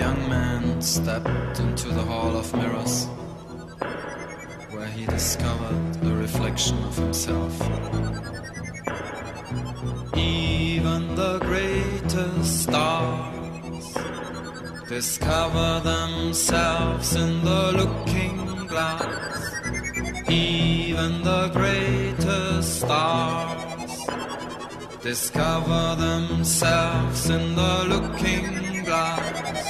young man stepped into the Hall of Mirrors, where he discovered a reflection of himself. Even the greatest stars discover themselves in the looking glass. Even the greatest stars discover themselves in the looking glass.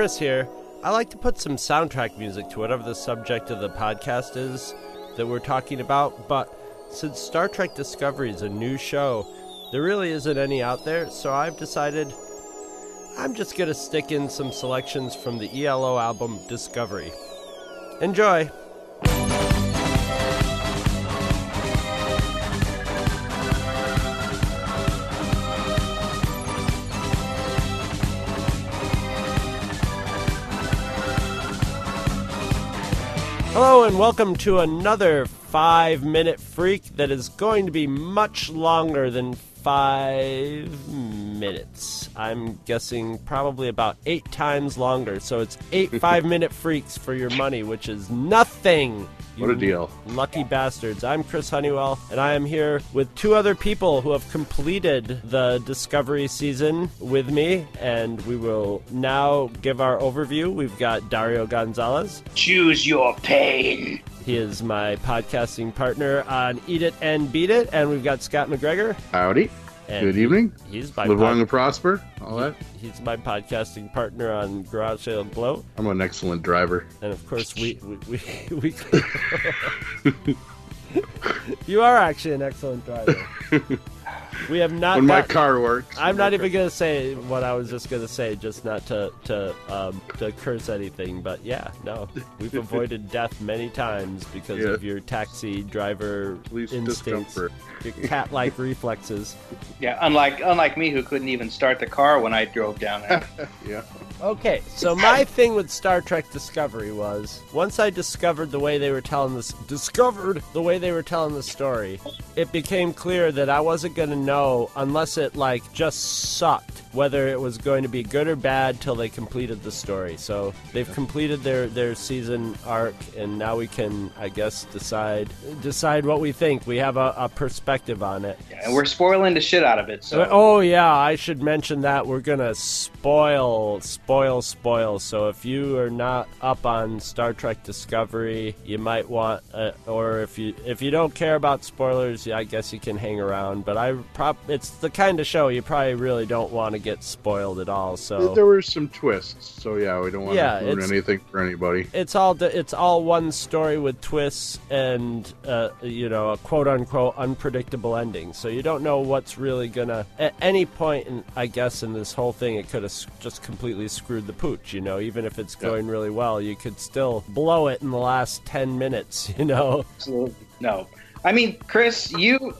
Chris here. I like to put some soundtrack music to whatever the subject of the podcast is that we're talking about, but since Star Trek Discovery is a new show, there really isn't any out there, so I've decided I'm just going to stick in some selections from the ELO album Discovery. Enjoy! Hello, and welcome to another five minute freak that is going to be much longer than five minutes. I'm guessing probably about eight times longer. So it's eight five minute freaks for your money, which is nothing. What a deal. Lucky bastards. I'm Chris Honeywell, and I am here with two other people who have completed the Discovery season with me, and we will now give our overview. We've got Dario Gonzalez. Choose your pain. He is my podcasting partner on Eat It and Beat It, and we've got Scott McGregor. Howdy. And Good he- evening. He's my Live pod- long and prosper. All that. He's my podcasting partner on Garage Sale Glow, I'm an excellent driver. and of course we we we. we you are actually an excellent driver. We have not. when my got- car works. I'm not even gonna say what I was just gonna say, just not to to um, to curse anything. But yeah, no, we've avoided death many times because Yeah. of your taxi driver Least instincts, discomfort. your cat-like reflexes. Yeah, unlike unlike me, who couldn't even start the car when I drove down there. Yeah. Okay, so my thing with Star Trek Discovery was once I discovered the way they were telling this discovered the way they were telling the story, it became clear that I wasn't going to know unless it like just sucked whether it was going to be good or bad till they completed the story. So they've completed their their season arc and now we can I guess decide decide what we think. We have a, a perspective on it. Yeah, and we're spoiling the shit out of it. So Oh yeah, I should mention that we're gonna spoil, spoil, spoil. So if you are not up on Star Trek Discovery, you might want, uh, or if you if you don't care about spoilers, yeah, I guess you can hang around. But I prop, it's the kind of show you probably really don't want to get spoiled at all. So There were some twists, so yeah, we don't want Yeah, to ruin anything for anybody. it's all it's all one story with twists and uh, you know a quote unquote unpredictable ending. So you don't know what's really gonna at any point in I guess in this whole thing it could have just completely screwed the pooch. You know, even if it's going really well, you could still blow it in the last ten minutes. You know. absolutely no. I mean, Chris, you,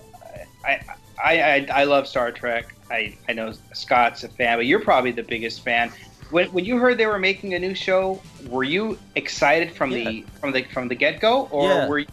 I, I, I, I love Star Trek. I, I know Scott's a fan, but you're probably the biggest fan. When, when you heard they were making a new show, were you excited from the from the from the get go, or Yeah. were you,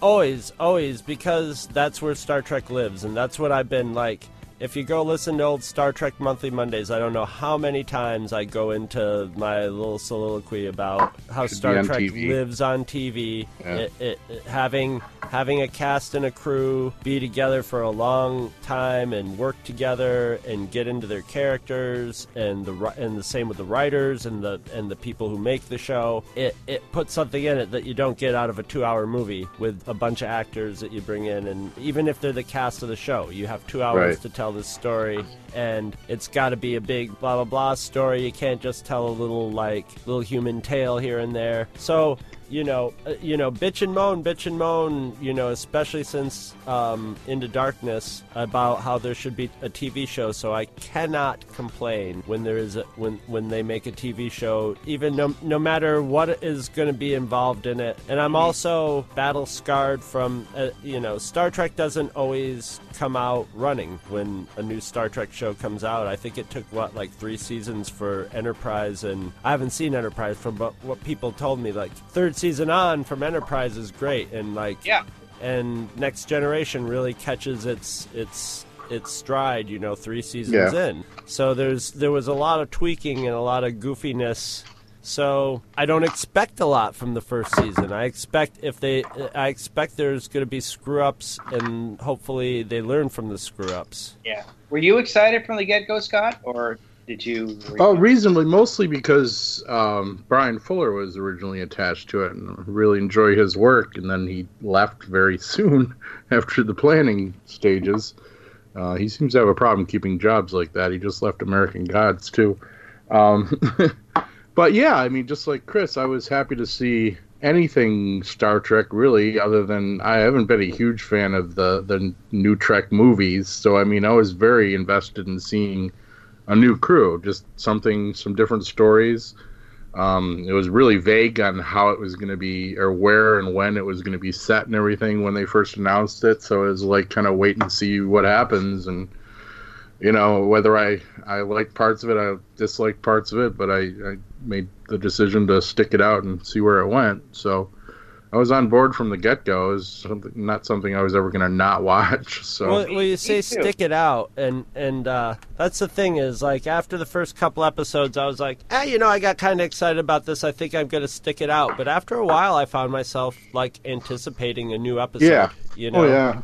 Always, always, because that's where Star Trek lives, and that's what I've been like. If you go listen to old Star Trek Monthly Mondays, I don't know how many times I go into my little soliloquy about how Should Star Trek TV. lives on TV. Yeah. It, it, it- having having a cast and a crew be together for a long time and work together and get into their characters and the and the same with the writers and the and the people who make the show. It it puts something in it that you don't get out of a two hour movie with a bunch of actors that you bring in and even if they're the cast of the show, you have two hours Right. to tell tell this story, and it's got to be a big blah blah blah story. You can't just tell a little like little human tale here and there. So you know, uh, you know, bitch and moan, bitch and moan, you know, especially since um, Into Darkness about how there should be a TV show. So I cannot complain when there is a, when when they make a TV show, even no, no matter what is going to be involved in it. And I'm also battle scarred from, uh, you know, Star Trek doesn't always come out running when a new Star Trek show comes out. I think it took what like three seasons for Enterprise, and I haven't seen Enterprise from but what people told me. Like third season on from Enterprise is great, and like Yeah. and Next Generation really catches its its its stride. You know, three seasons Yeah. in. So there's there was a lot of tweaking and a lot of goofiness. So I don't expect a lot from the first season. I expect if they, I expect there's going to be screw ups, and hopefully they learn from the screw ups. Yeah. Were you excited from the get go, Scott, or did you? Oh, reasonably, mostly because um, Bryan Fuller was originally attached to it, and really enjoy his work. And then he left very soon after the planning stages. Uh, he seems to have a problem keeping jobs like that. He just left American Gods too. Um, but yeah, I mean, just like Chris, I was happy to see anything Star Trek really, other than I haven't been a huge fan of the the new Trek movies. So I mean, I was very invested in seeing a new crew, just something, some different stories. Um, it was really vague on how it was going to be, or where and when it was going to be set and everything when they first announced it. So it was like kind of wait and see what happens, and you know whether I I liked parts of it, I disliked parts of it, but I, I made the decision to stick it out and see where it went. So I was on board from the get go. It was something, not something I was ever going to not watch. So Well, well, you say stick it out, and and uh, that's the thing is like after the first couple episodes, I was like, ah, you know, I got kind of excited about this. I think I'm gonna stick it out. But after a while, I found myself like anticipating a new episode. Yeah. You know. oh yeah,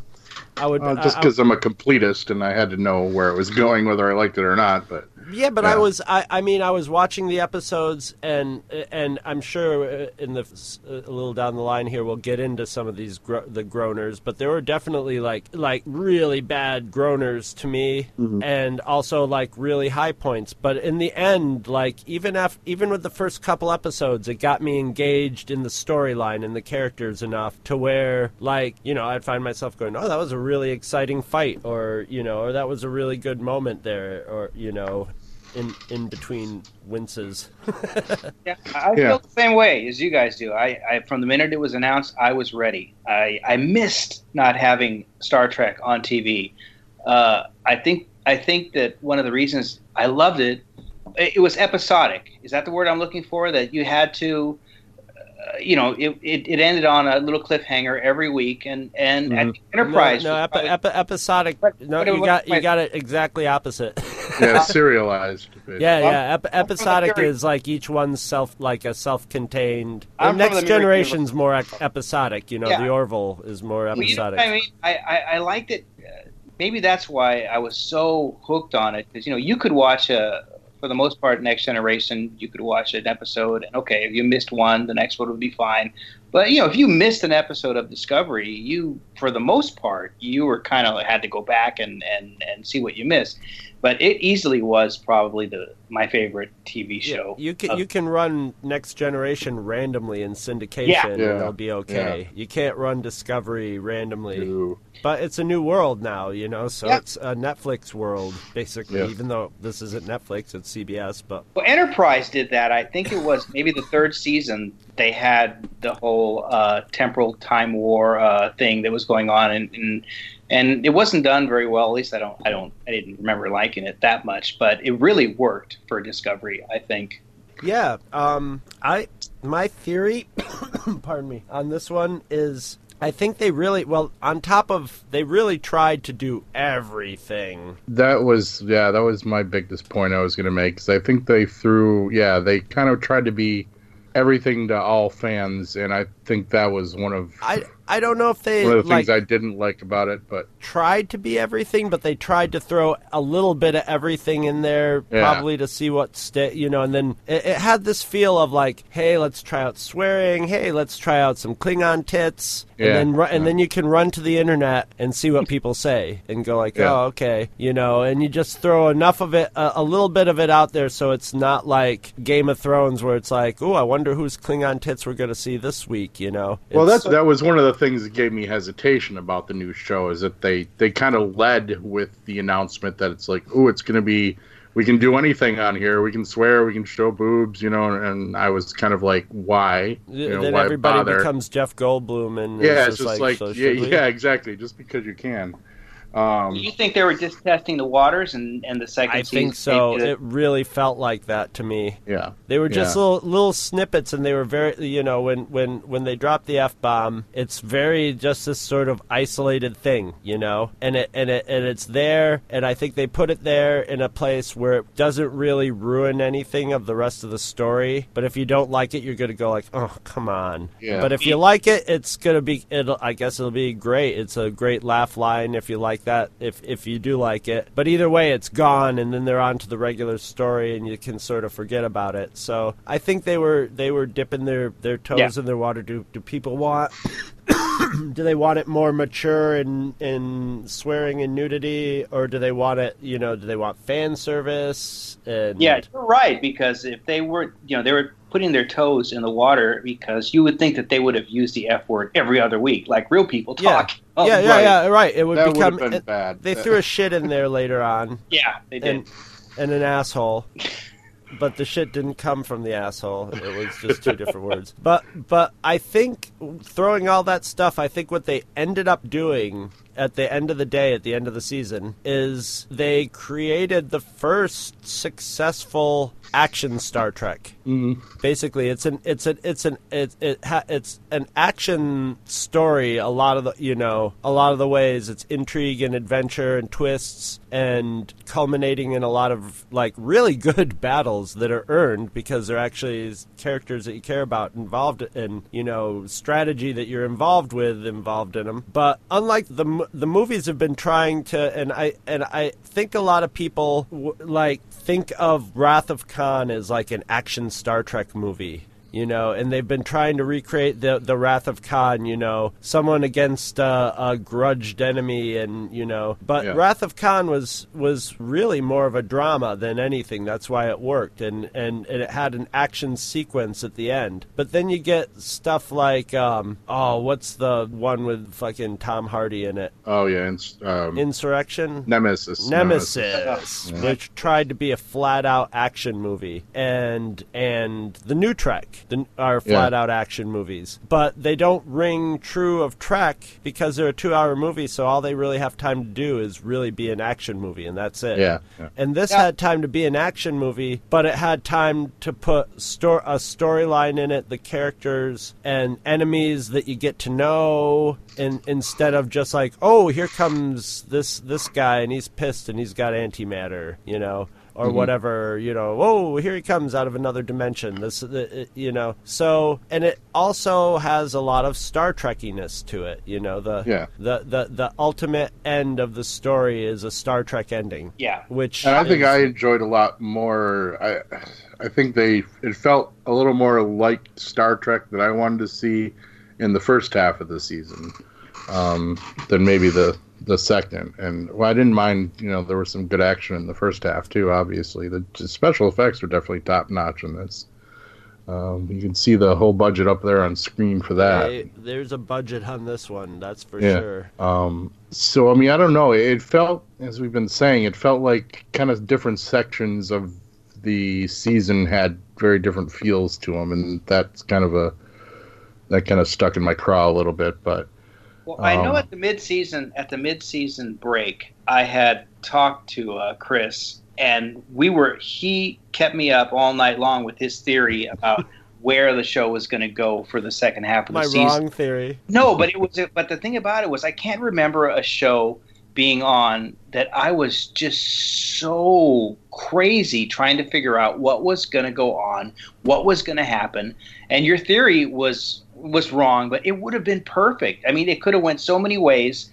I would uh, just I- I- because I'm a completist and I had to know where it was going, whether I liked it or not. But Yeah, but I was I, I mean I was watching the episodes and and I'm sure uh, in the a little down the line here we'll get into some of these gro- the groaners, but there were definitely like like really bad groaners to me and also like really high points, but in the end like even af- even with the first couple episodes it got me engaged in the storyline and the characters enough to where like, you know, I'd find myself going, "Oh, that was a really exciting fight," or, you know, or that was a really good moment there or, you know, in in between winces. Yeah, I I Yeah. feel the same way as you guys do. I, I from the minute it was announced, I was ready. I, I missed not having Star Trek on TV. Uh, I think I think that one of the reasons I loved it, it, it was episodic. Is that the word I'm looking for? That you had to, you know, it, it, it ended on a little cliffhanger every week, and and at Enterprise. no, no was epi- probably- epi- episodic. But- no, but you was- got you got it exactly opposite. yeah, serialized. yeah, yeah. Ep- episodic theory- is like each one's self, like a self-contained. I'm Next Generation's more ec- episodic. You know, Yeah. the Orville is more Well, you know episodic. I mean? I, I, I liked it. uh, Maybe that's why I was so hooked on it because you know you could watch a, for the most part, Next Generation. You could watch an episode, and okay, if you missed one, the next one would be fine. But you know, if you missed an episode of Discovery, you, for the most part, you were kind of had to go back and, and, and see what you missed. But it easily was probably the my favorite TV Yeah, show. you can of- you can run Next Generation randomly in syndication, Yeah. and Yeah. it'll be okay. You can't run Discovery randomly. Ooh. But it's a new world now, you know, so Yeah. it's a Netflix world, basically, Yeah. even though this isn't Netflix, it's CBS, but Well, Enterprise did that. I think it was maybe the third season. They had the whole uh, temporal time war uh, thing that was going on, and, and and it wasn't done very well. At least I don't, I don't, I didn't remember liking it that much. But it really worked for Discovery. I think. yeah, um I my theory, pardon me, on this one is I think they really well on top of they really tried to do everything. That was yeah, that was my biggest point I was going to make because I think they threw yeah they kind of tried to be everything to all fans, and I think that was one of I I don't know if they One of the like things I didn't like about it, but tried to be everything, but they tried to throw a little bit of everything in there, Yeah. probably to see what sta you know. And then it, it had this feel of like, hey, let's try out swearing. Hey, let's try out some Klingon tits. And then ru- and then you can run to the internet and see what people say and go like, Yeah. oh, okay, you know. And you just throw enough of it, a, a little bit of it out there, so it's not like Game of Thrones where it's like, oh, I wonder whose Klingon tits we're going to see this week, you know. well, It's- that's that was one of the things that gave me hesitation about the new show is that they they kind of led with the announcement that it's like, oh, it's going to be we can do anything on here. We can swear, we can show boobs, you know. And I was kind of like, why? You know, then why everybody bother? becomes Jeff Goldblum, and yeah, it's it's just like, so yeah, yeah, exactly. Just because you can. Um, Do you think they were just testing the waters and, and the second I season? think so. they It really felt like that to me. yeah, They were just Yeah. little little snippets, and they were very, you know, when when when they dropped the f bomb, it's very just this sort of isolated thing, you know, and it and it and it's there, and I think they put it there in a place where it doesn't really ruin anything of the rest of the story. But if you don't like it, you're gonna go like, oh, come on. Yeah. But if you like it, it's gonna be. It'll. I guess it'll be great. It's a great laugh line if you like that. If if you do like it. But either way, it's gone, and then they're on to the regular story, and you can sort of forget about it. So I think they were they were dipping their their toes Yeah. in their water. Do do people want? do they want it more mature in in swearing and nudity, or do they want it? You know, do they want fan service? And Yeah, you're right. Because if they were, you know, they were putting their toes in the water because you would think that they would have used the F word every other week, like real people Yeah. talk. Oh, yeah, yeah, right. yeah, right. It would that become. have been it- bad. they threw a shit in there later on. yeah, they did. and and an asshole. But the shit didn't come from the asshole. It was just two different words. But but I think throwing all that stuff, I think what they ended up doing at the end of the day, at the end of the season, is they created the first successful action Star Trek. Mhm. Basically, it's an it's an it's an it, it ha, it's an action story. A lot of the you know a lot of the ways it's intrigue and adventure and twists and culminating in a lot of like really good battles that are earned because they're actually characters that you care about involved in you know strategy that you're involved with involved in them. But unlike the the movies have been trying to and I and I think a lot of people w- like think of Wrath of Khan as like an action Star Trek movie. You know, and they've been trying to recreate the the Wrath of Khan. You know, someone against uh, a grudged enemy, and you know, but Yeah. Wrath of Khan was was really more of a drama than anything. That's why it worked, and and, and it had an action sequence at the end. But then you get stuff like, um, oh, what's the one with fucking Tom Hardy in it? Oh yeah, it's, um, Insurrection. Nemesis. Nemesis, which tried to be a flat-out action movie, and and the new Trek the, are flat-out action movies, but they don't ring true of Trek because they're a two-hour movie. So all they really have time to do is really be an action movie, and that's it. Yeah, yeah. And this Yeah. had time to be an action movie, but it had time to put sto- a storyline in it, the characters and enemies that you get to know, and instead of just like, oh, here comes this this guy and he's pissed and he's got antimatter, you know. Or mm-hmm. whatever, you know. Oh, here he comes out of another dimension. This, the, you know. So, and it also has a lot of Star Trekiness to it. You know, the Yeah. the, the the ultimate end of the story is a Star Trek ending yeah. which And I think is- I enjoyed a lot more. I, I think they it felt a little more like Star Trek that I wanted to see in the first half of the season um, than maybe the the second. And well, I didn't mind. You know, there was some good action in the first half too. Obviously, the special effects were definitely top notch in this. Um, you can see the whole budget up there on screen for that. There's a budget on this one, that's for Yeah. sure. Um, so I mean, I don't know. It felt, as we've been saying, it felt like kind of different sections of the season had very different feels to them, and that's kind of a that kind of stuck in my craw a little bit. But Well, I know Um, at the mid-season at the mid-season break, I had talked to uh, Chris, and we were he kept me up all night long with his theory about where the show was going to go for the second half of the My season. wrong theory. No, but it was. But the thing about it was, I can't remember a show being on that I was just so crazy trying to figure out what was going to go on, what was going to happen, and your theory was was wrong, but it would have been perfect. I mean, it could have went so many ways,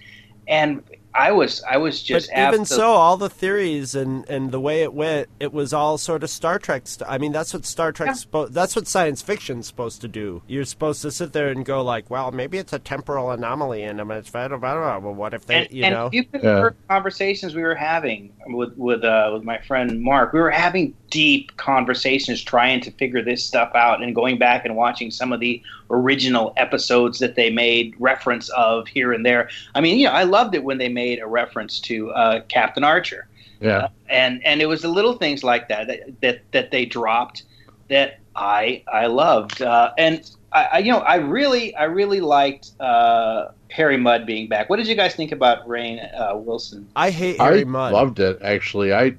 and I was I was just but even so, all the theories and, and the way it went, it was all sort of Star Trek. St- I mean, that's what Star Trek's supposed. That's what science fiction's supposed to do. You're supposed to sit there and go like, well, maybe it's a temporal anomaly, and I'm it's I don't know. Well, what if they, and, you and know? you could Yeah. have heard conversations we were having with with uh, with my friend Mark. We were having deep conversations trying to figure this stuff out, and going back and watching some of the original episodes that they made reference of here and there. I mean, you know, I loved it when they made a reference to uh, Captain Archer Yeah. and and it was the little things like that that that, that they dropped that I I loved uh, and I, I you know I really I really liked uh, Harry Mudd being back. What did you guys think about Rainn uh, Wilson? I hate Harry I Mudd. loved it actually. I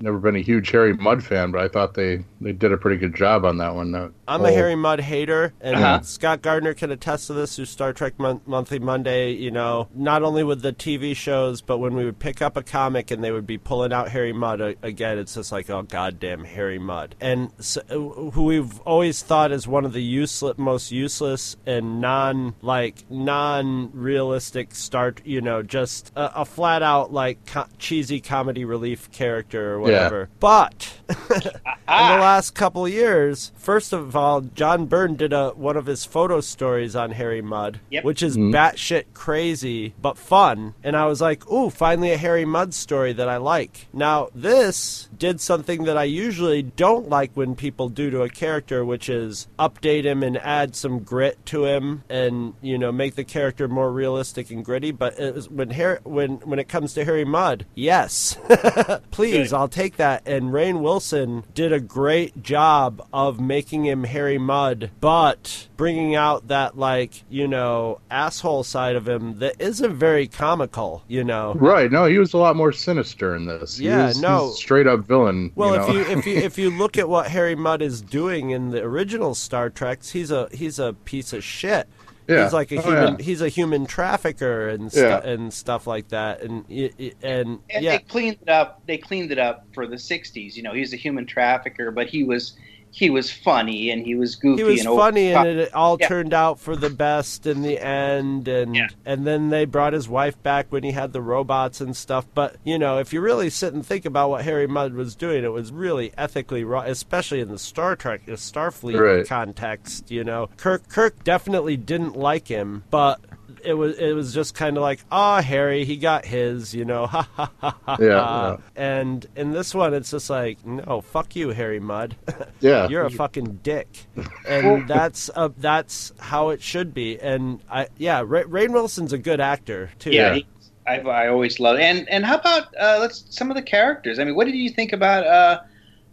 never been a huge Harry Mudd fan, but I thought they they did a pretty good job on that one. That I'm a Harry Mudd hater, and Uh-huh. Scott Gardner can attest to this. Who Star Trek Mon- Monthly Monday, you know, not only with the TV shows, but when we would pick up a comic and they would be pulling out Harry Mudd uh, again, it's just like, oh goddamn Harry Mudd, and so, uh, who we've always thought is one of the useless, most useless and non like non realistic start, you know, just a, a flat out like co- cheesy comedy relief character or whatever. But in the last couple of years, first of all, John Byrne did a one of his photo stories on Harry Mudd, Yep. which is mm-hmm. batshit crazy but fun. And I was like, "Ooh, finally a Harry Mudd story that I like." Now this did something that I usually don't like when people do to a character, which is update him and add some grit to him, and you know make the character more realistic and gritty. But it was, when Harry, when when it comes to Harry Mudd, yes, please, I'll take that. And Rainn Wilson did a great job of making him Harry Mudd, but bringing out that like you know asshole side of him that isn't very comical. You know. Right. No, he was a lot more sinister in this. He Yeah, was- no. he's straight up villain. Well, you if you if you if you look at what Harry Mudd is doing in the original Star Treks, he's a he's a piece of shit. Yeah. He's like a Oh, human. yeah. He's a human trafficker and stu- Yeah. and stuff like that. And y- y- and, And yeah, they cleaned it up. They cleaned it up for the '60s. You know, he's a human trafficker, but he was he was funny and he was goofy he was and funny, the and it all Yeah. turned out for the best in the end. And Yeah. and then they brought his wife back when he had the robots and stuff. But you know, if you really sit and think about what Harry Mudd was doing, it was really ethically wrong, especially in the Star Trek, the Starfleet Right. context. You know, Kirk Kirk definitely didn't like him, but. It was it was just kind of like, oh Harry, he got his, you know, ha ha ha ha. Yeah, ha. And in this one, it's just like, no, fuck you, Harry Mudd. yeah. You're a fucking dick, and that's uh, that's how it should be. And I, yeah, Ra- Rainn Wilson's a good actor too. Yeah, Yeah. he, I, I always love and and how about uh, let's some of the characters. I mean, what did you think about uh,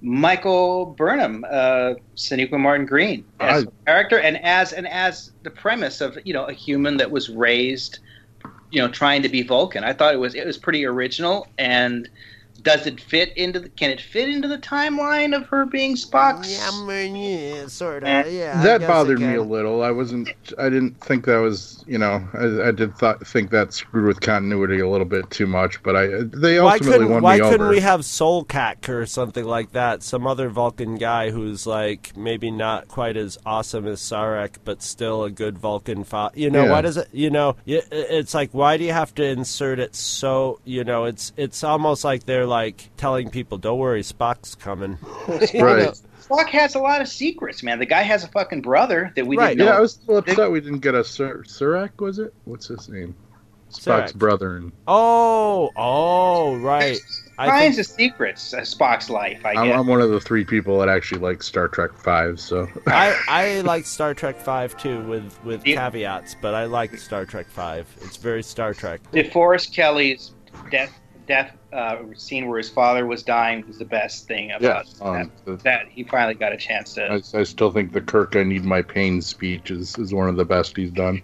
Michael Burnham, uh, Sonequa Martin Green as I- a character and as and as the premise of you know a human that was raised, you know, trying to be Vulcan. I thought it was it was pretty original and. Does it fit into the? Can it fit into the timeline of her being Spock's? yeah, I mean, yeah, sort of. Eh, Yeah, that bothered me a little. I wasn't. I didn't think that was. You know, I, I did thought, think that screwed with continuity a little bit too much. But I they ultimately couldn't won Why me couldn't over. we have Soulcack or something like that? Some other Vulcan guy who's like maybe not quite as awesome as Sarek, but still a good Vulcan. Fa- you know, Yeah. why does it? You know, it's like why do you have to insert it so? You know, it's it's almost like they're like telling people, "Don't worry, Spock's coming." Right. know? Spock has a lot of secrets, man. The guy has a fucking brother that we Right, didn't know. yeah, I was a little upset we didn't get a Sur- Surak. Was it? What's his name? Spock's Surak. brother. And Oh, oh, right. I kinds think of secrets, uh, Spock's life. I I'm. I'm one of the three people that actually like Star Trek Five. So I, I like Star Trek Five too, with with Yeah. caveats, but I like Star Trek Five. It's very Star Trek. DeForest Kelley's death death uh, scene where his father was dying was the best thing about yes, that. um, the- that he finally got a chance to. I, I still think the Kirk "I Need My Pain" speech is, is one of the best he's done.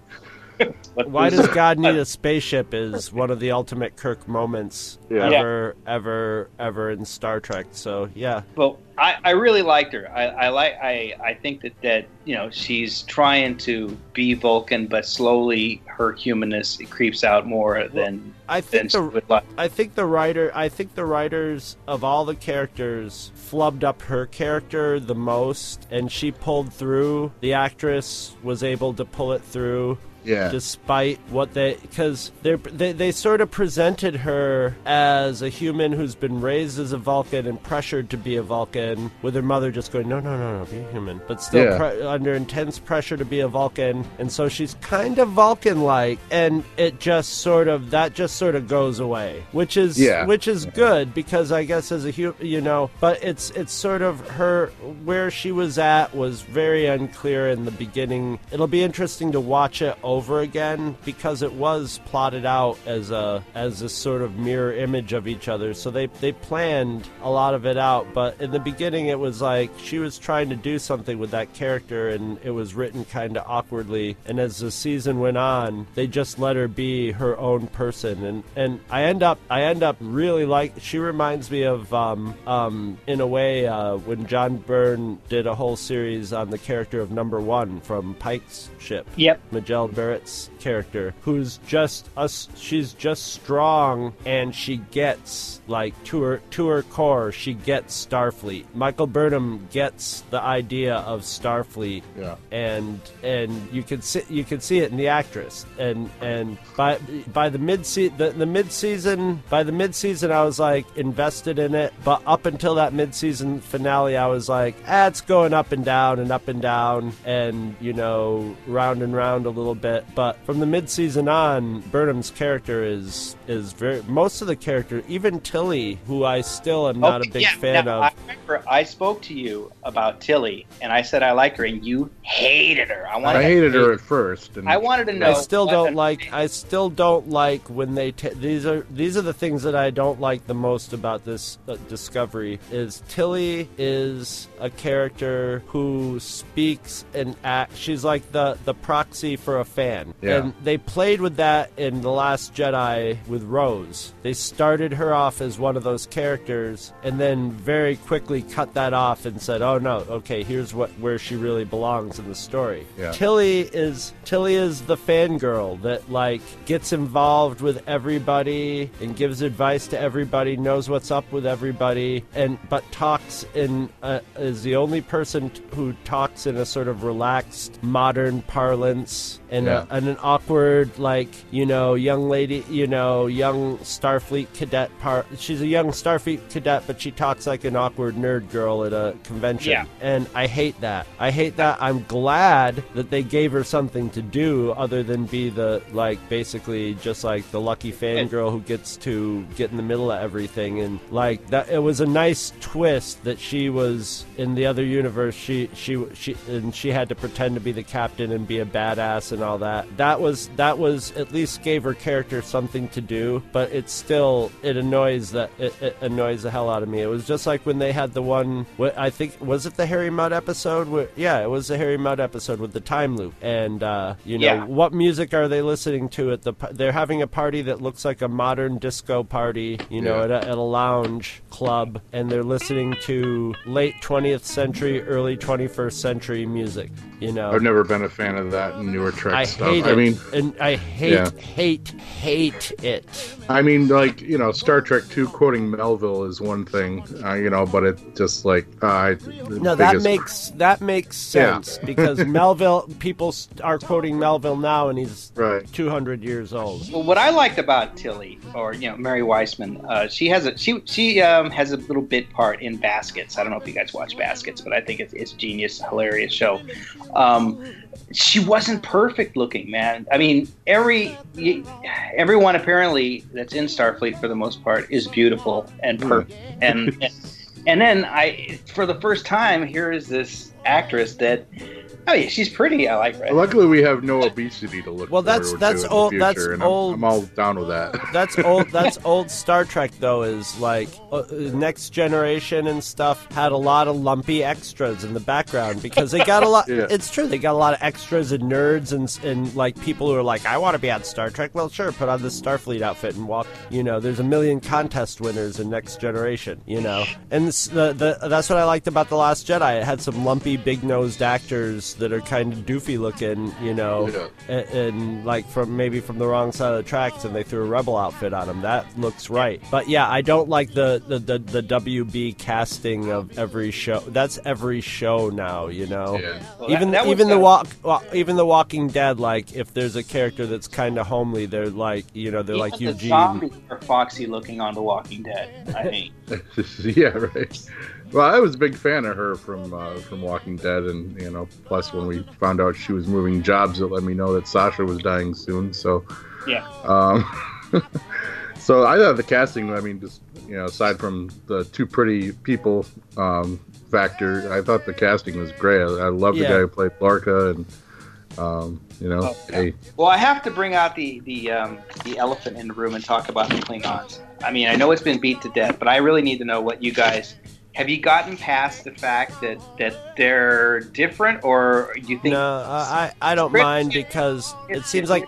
What Why does God need a spaceship? Is one of the ultimate Kirk moments Yeah. ever, ever, ever in Star Trek. So yeah, Well, I, I really liked her. I, I like I, I think that, that you know she's trying to be Vulcan, but slowly her humanness creeps out more than I than think she the would like. I think the writer I think the writers of all the characters flubbed up her character the most and she pulled through. The actress was able to pull it through Yeah. despite what they because they they they sort of presented her as a human who's been raised as a Vulcan and pressured to be a Vulcan, with her mother just going no no no no be a human, but still Yeah. pre- under intense pressure to be a Vulcan, and so she's kind of Vulcan like, and it just sort of that just sort of goes away, which is Yeah. which is good because I guess as a hu you know, but it's it's sort of her where she was at was very unclear in the beginning. It'll be interesting to watch it over again because it was plotted out as a as a sort of mirror image of each other. So they they planned a lot of it out, but in the beginning it was like she was trying to do something with that character and it was written kind of awkwardly. And as the season went on, they just let her be her own person and and I end up I end up really like she reminds me of um um in a way uh when John Byrne did a whole series on the character of number 1 from Pike's ship. Yep. Majel Barrett's character, who's just us. She's just strong, and she gets like to her to her core. She gets Starfleet. Michael Burnham gets the idea of Starfleet, Yeah. and and you can see you can see it in the actress. And and by by the mid the, the mid season by the mid season, I was like invested in it. But up until that mid season finale, I was like, ah, it's going up and down and up and down, and you know, round and round a little bit. But from the mid season on, Burnham's character is is very most of the character, even Tilly, who I still am not a big yeah, fan now, of. I remember I spoke to you about Tilly, and I said I like her, and you hated her. I wanted. I hated her at first. And I wanted to know. I still don't like. I still don't like when they. ta these are these are the things that I don't like the most about this uh, discovery. Is Tilly is a character who speaks and acts. She's like the the proxy for a fan, Yeah. And they played with that in the Last Jedi with Rose. They started her off as one of those characters, and then very quickly cut that off and said, "Oh no, okay, here's what where she really belongs in the story." Yeah. Tilly is Tilly is the fangirl that like gets involved with everybody and gives advice to everybody, knows what's up with everybody, and but talks in uh, is the only person t- who talks in a sort of relaxed modern parlance and, Yeah. a, and an awkward like you know young lady you know young Starfleet cadet part. She's a young Starfleet cadet, but she talks like an awkward nerd girl at a convention Yeah. and I hate that. I hate that. I'm glad that they gave her something to do other than be the like basically just like the lucky fangirl who gets to get in the middle of everything and like that. It was a nice twist that she was in the other universe. She she she and she had to pretend to be the captain and be a badass and all that. That was that was at least gave her character something to do, but it's still it annoys that it, it annoys the hell out of me. It was just like when they had the one. What I think was it the Harry Mudd episode? Where, yeah, it was the Harry Mudd episode with the time loop. And uh, you know Yeah. what music are they listening to at the? They're having a party that looks like a modern disco party. You know, Yeah. at, a, at a lounge club, and they're listening to late 20th century, early 21st century music. You know, I've never been a fan of that newer Trek I stuff. hate it. I mean, and I hate, Yeah. hate, hate it. I mean, like you know, Star Trek Two quoting Melville is one thing, uh, you know, but it just like uh, I, No, that biggest- makes that makes Yeah. sense because Melville people are quoting Melville now, and he's right. 200 years old. Well, what I liked about Tilly, or you know, Mary Wiseman, uh, she has a she she um, has a little bit part in Baskets. I don't know if you guys watch Baskets, but I think it's, it's genius, hilarious show. Um, she wasn't perfect looking, man. I mean, every everyone apparently that's in Starfleet for the most part is beautiful and hmm. perfect, and and then I, for the first time, here is this actress that Oh yeah, she's pretty. I like Red. Luckily, we have no obesity to look. Well, that's- that's old- The that's I'm- old- I'm, all down with that. That's old. That's old Star Trek though. Is like uh, Next Generation and stuff had a lot of lumpy extras in the background because they got a lot. Yeah. It's true. They got a lot of extras and nerds and and like people who are like, I want to be on Star Trek. Well, sure, put on this Starfleet outfit and walk. You know, there's a million contest winners in Next Generation. You know, and this, the the that's what I liked about the Last Jedi. It had some lumpy, big nosed actors that are kind of doofy looking. You know, Yeah. and, and like from maybe from the wrong side of the tracks and they threw a rebel outfit on him that looks right but yeah i don't like the the, the, the wb casting of every show that's every show now you know Yeah. Well, even that- that even the a- walk well, even the walking dead like if there's a character that's kind of homely they're like you know they're like Even the eugene zombies are foxy looking on The Walking Dead. I mean, yeah, right. Well, I was a big fan of her from uh, from Walking Dead, and you know, plus when we found out she was moving jobs, it let me know that Sasha was dying soon. So, yeah. um, so I thought the casting. I mean, just you know, aside from the two pretty people um, factor, I thought the casting was great. I, I love the guy who played Lorca, and um, you know, Oh, yeah. hey, Well, I have to bring out the the um, the elephant in the room and talk about the Klingons. I mean, I know it's been beat to death, but I really need to know what you guys have. You gotten past the fact that that they're different, or you think no I, I I don't mind because it seems like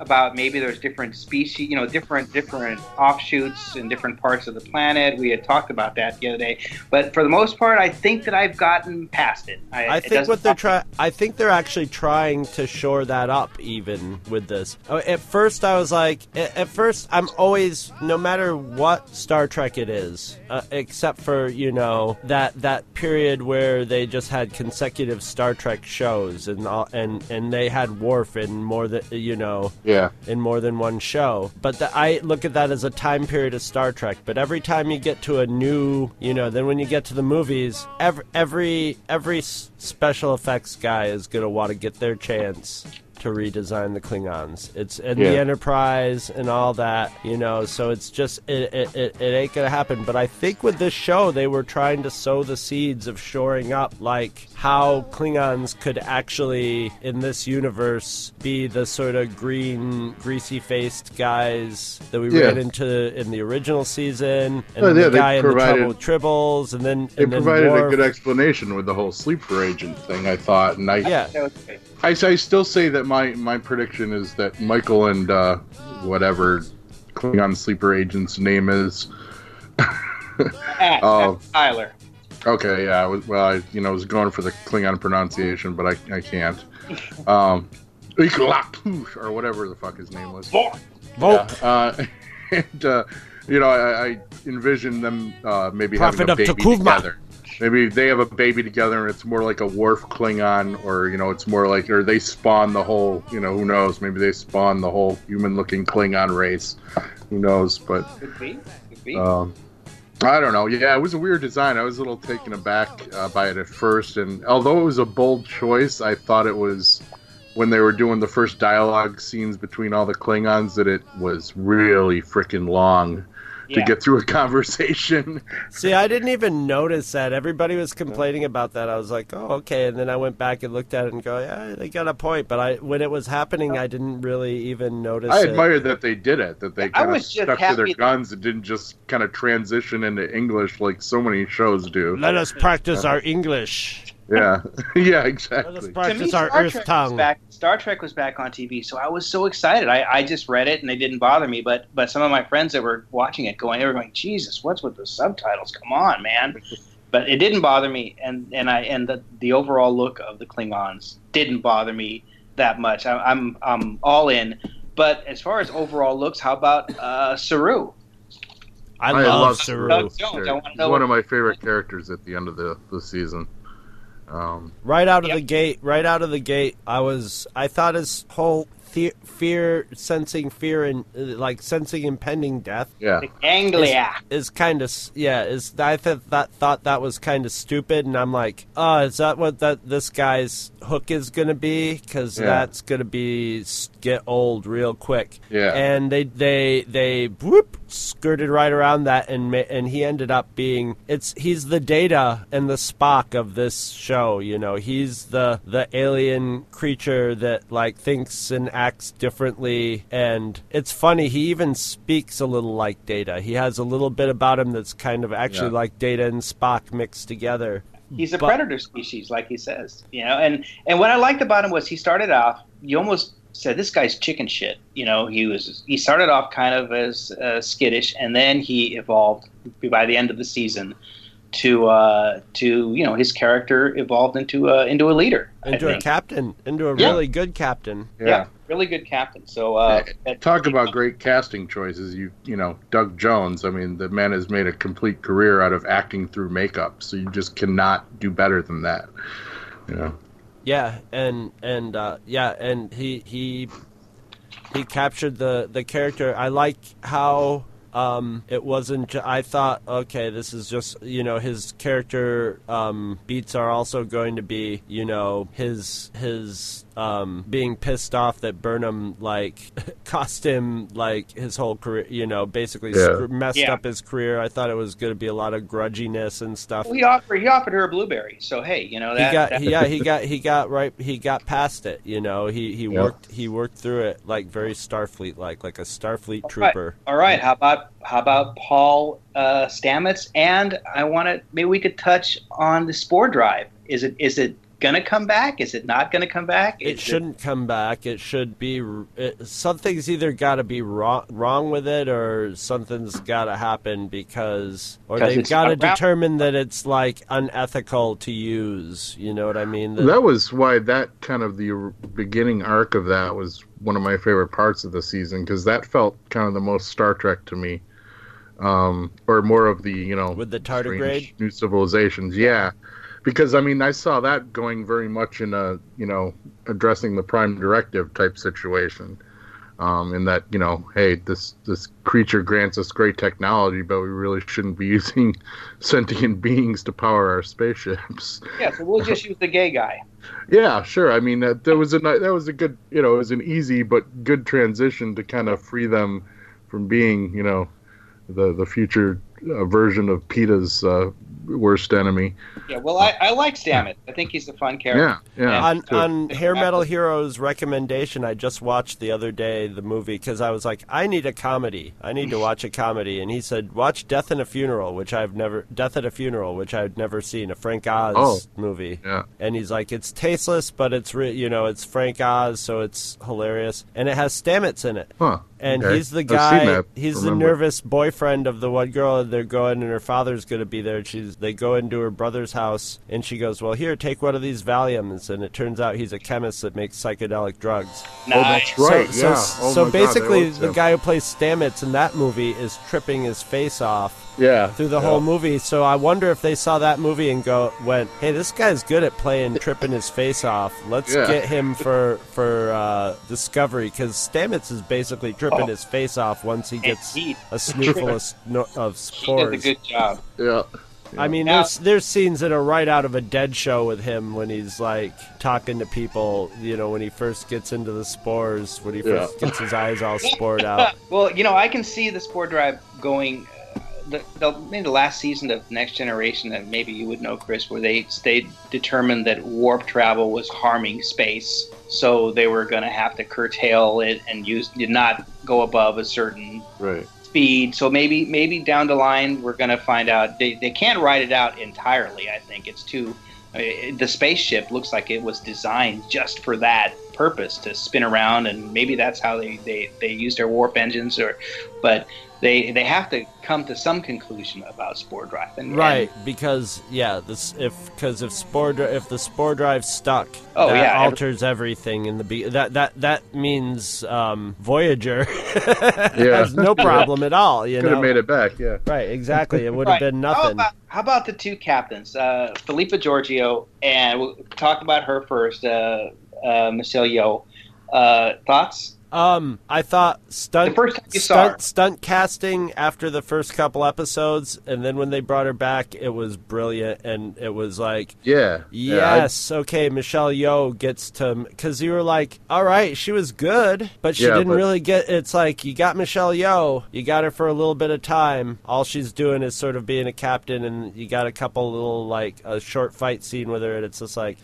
about maybe there's different species, you know, different different offshoots in different parts of the planet. We had talked about that the other day, but for the most part, I think that I've gotten past it. I, I think doesn't what they're trying, I think they're actually trying to shore that up, even with this. Oh, At first, I was like, at at first, I'm always, no matter what Star Trek it is, uh, except for you know that that period where they just had consecutive Star Trek shows, and all, and and they had Worf in more than you know yeah, in more than one show. But the, I look at that as a time period of Star Trek. But every time you get to a new, you know, then when you get to the movies, every every every special effects guy is gonna want to get their chance to redesign the Klingons. It's in Yeah. the Enterprise and all that, you know. So it's just it, it, it, it ain't gonna happen. But I think with this show, they were trying to sow the seeds of shoring up like how Klingons could actually in this universe be the sort of green, greasy-faced guys that we Yeah. ran into in the original season, and Oh, then yeah, the they guy in the trouble with tribbles, and then they and then provided a good explanation with the whole sleeper agent thing. I thought, and I yeah. That was great. I, I still say that my, my prediction is that Michael and uh, whatever Klingon sleeper agent's name is. Oh. Tyler. Okay, yeah. I was, well, I you know was going for the Klingon pronunciation, but I, I can't. Um, Iklatush, or whatever the fuck his name was. Voq. Yeah, uh, and uh, you know, I, I envision them uh, maybe Prophet having a baby together. Maybe they have a baby together, and it's more like a Worf Klingon, or you know, it's more like, or they spawn the whole, you know, who knows? Maybe they spawn the whole human-looking Klingon race. Who knows? But Could be. Could be. um, I don't know. Yeah, it was a weird design. I was a little taken aback uh, by it at first, and although it was a bold choice, I thought it was when they were doing the first dialogue scenes between all the Klingons that it was really freaking long to get through a conversation. See, I didn't even notice that. Everybody was complaining about that. I was like, "Oh, okay." And then I went back and looked at it and go, "Yeah, they got a point." But I, when it was happening, I didn't really even notice. I it. admired that they did it, that they I kind of was just stuck to their guns and didn't just kind of transition into English like so many shows do. Let us practice our English. Yeah, yeah, Let us exactly. to me, practice our Star Earth Trek was tongue. back. Star Trek was back on TV, so I was so excited. I, I just read it and it didn't bother me. But but some of my friends that were watching it going, they were going, Jesus, what's with the subtitles? Come on, man. But it didn't bother me, and and I and the the overall look of the Klingons didn't bother me that much. I, I'm I'm all in. But as far as overall looks, how about uh, Saru? I, I love, love Saru. Doug Jones, I wanna He's one of my favorite characters at the end of the, the season. Um, Right out of Yep. the gate, right out of the gate, I was. I thought his whole the- fear, sensing fear and uh, like sensing impending death yeah, The ganglia. is kind of yeah. Is I th- that thought that was kind of stupid, and I'm like, oh, is that what that this guy's hook is gonna be? Because Yeah. that's gonna be get old real quick. Yeah. And they they they whoop skirted right around that, and and he ended up being it's he's the Data and the Spock of this show. You know, he's the the alien creature that like thinks and acts differently, and it's funny. He even speaks a little like Data. He has a little bit about him that's kind of actually Yeah. like Data and Spock mixed together. He's a But- predator species, like he says. You know, and and what I liked about him was he started off. You almost said this guy's chicken shit. You know, he was he started off kind of as uh, skittish, and then he evolved by the end of the season to uh, to you know his character evolved into a into a leader. Into a captain, into a Yeah. really good captain. yeah. really good captain. So uh, that- Talk about great casting choices. You you know, Doug Jones. I mean, the man has made a complete career out of acting through makeup. So you just cannot do better than that. You know. Yeah, and and uh, yeah, and he he he captured the the character. I like how um, it wasn't. I thought, okay, this is just you know his character um, beats are also going to be you know his his um, being pissed off that Burnham like cost him like his whole career. You know, basically Yeah. screw- messed Yeah. up his career. I thought it was going to be a lot of grudginess and stuff. he offered he offered her a blueberry. So hey, you know that. he got that- yeah he got he got right he got past it you know he he Yeah. worked he worked through it like very starfleet like like a starfleet All right. trooper All right. How about how about Paul uh, Stamets? And I want to maybe we could touch on the Spore Drive. Is it is it gonna come back? Is it not gonna come back? It shouldn't come back it should be it, something's either got to be wrong wrong with it or something's got to happen because or they've got to around. determine that it's like unethical to use you know what i mean That- That was why that kind of the beginning arc of that was one of my favorite parts of the season because that felt kind of the most Star Trek to me, um, or more of the you know With the tardigrade? new civilizations. Yeah, because I mean I saw that going very much in a you know addressing the Prime Directive type situation. Um, in that you know, hey, this this creature grants us great technology, but we really shouldn't be using sentient beings to power our spaceships. yeah. So we'll just use the gay guy. Yeah, sure. I mean, that, that was a that was a good, you know, it was an easy but good transition to kind of free them from being, you know, the the future uh, version of PETA's uh, worst enemy. Yeah. Well, I, I like Stamets. I think he's a fun character. Yeah, yeah. on on Hair Metal Heroes recommendation, I just watched the other day the movie because I was like, I need a comedy. I need to watch a comedy, and he said, watch Death in a Funeral, which I've never Death at a Funeral, which I've never seen, a Frank Oz Oh. movie. Yeah. And he's like, it's tasteless, but it's re- you know, it's Frank Oz, so it's hilarious, and it has Stamets in it. Huh. And Okay. he's the I've seen guy. that, He's the nervous boyfriend of the one girl. And they're going, and her father's going to be there. And she's. They go into her brother's house, and she goes, "Well, here, take one of these Valiums." And it turns out he's a chemist that makes psychedelic drugs. Oh, that's right. So, yeah. so, oh so my God, that basically, the guy who plays Stamets in that movie is tripping his face off yeah through the yeah. whole movie. So I wonder if they saw that movie and go, went, "Hey, this guy's good at playing tripping his face off. Let's Yeah. get him for for uh, Discovery because Stamets is basically tripping Oh. his face off once he gets he- a snootful of, sno- of He does a good job. Yeah. I mean, Now- there's there's scenes that are right out of a Dead show with him when he's like talking to people. You know, when he first gets into the spores, when he first gets his eyes all spored out. Well, you know, I can see the Spore Drive going. Uh, The, the, maybe the last season of Next Generation that maybe you would know, Chris, where they they determined that warp travel was harming space, so they were going to have to curtail it and use did not go above a certain Right. speed. So maybe maybe down the line we're going to find out they, they can't write it out entirely. I think it's too. I mean, the spaceship looks like it was designed just for that purpose to spin around, and maybe that's how they, they, they use their warp engines. Or, but they they have to come to some conclusion about spore drive. And, Right, because yeah, this if because if spore if the spore drive stuck, Oh, that yeah, every- alters everything in the be- that that that means um, Voyager Yeah. has no problem at all. You Could have made it back. Yeah. right? Exactly, it would Right. have been How nothing. about, how about the two captains, uh, Philippa Georgiou, and we'll talk about her first, uh, uh, Michelle Yeoh. Uh, thoughts Um, I thought stunt The first time you stunt, her. stunt casting after the first couple episodes, and then when they brought her back, it was brilliant, and it was like, Yeah. Yeah, I- yes, okay, Michelle Yeoh gets to because you were like, all right, she was good, but she Yeah, didn't but- really get. It's like you got Michelle Yeoh, you got her for a little bit of time. All she's doing is sort of being a captain, and you got a couple little like a short fight scene with her, and it's just like.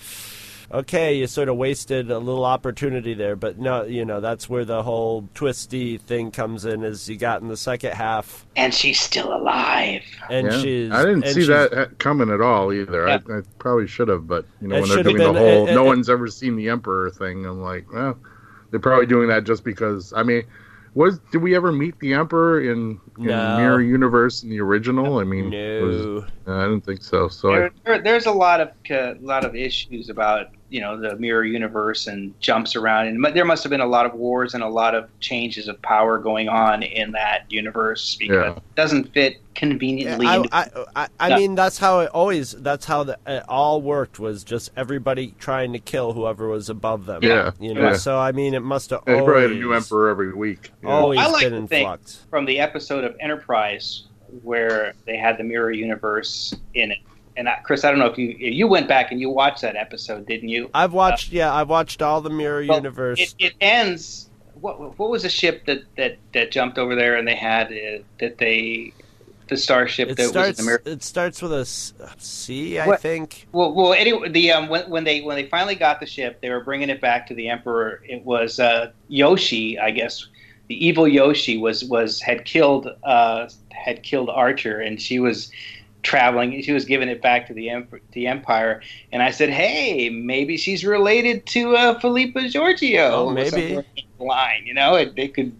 Okay, you sort of wasted a little opportunity there, but no, you know that's where the whole twisty thing comes in. Is you got in the second half, And she's still alive. and yeah. she's I didn't see that coming at all either. Yeah. I, I probably should have, but you know It when they're should have doing the whole it- no it- one's ever seen the Emperor thing, I'm like, well, they're probably doing that just because. I mean, was did we ever meet the Emperor in, in No. Mirror Universe in the original? I mean, it was- No, uh, I didn't think so. So I, There, there, there's a lot of uh, lot of issues about you know the mirror universe and jumps around, and mu- there must have been a lot of wars and a lot of changes of power going on in that universe because Yeah. it doesn't fit Yeah, conveniently. I, into- I, I, I Yeah. mean, that's how it always. That's how the, it all worked. Was just everybody trying to kill whoever was above them. Yeah. you know. Yeah. So I mean, it must have they always, probably had a new Emperor every week. you always I like been to in flux. from the episode of Enterprise where they had the mirror universe in it. And I, Chris, I don't know if you you went back and you watched that episode, didn't you? I've watched. yeah, I've watched all the Mirror Well, Universe. It, it ends. What what was the ship that, that, that jumped over there and they had uh, that they the starship it that was in the mirror? It starts with a C, I What- think. Well, well, anyway, the um, when, when they when they finally got the ship, they were bringing it back to the Emperor. It was uh, Hoshi, I guess. The evil Hoshi was was had killed uh, had killed Archer, and she was traveling. She was giving it back to the Emp- the Empire. And I said, hey, maybe she's related to uh, Philippa Georgiou. Oh, maybe. somewhere in the Line, you know, it, they could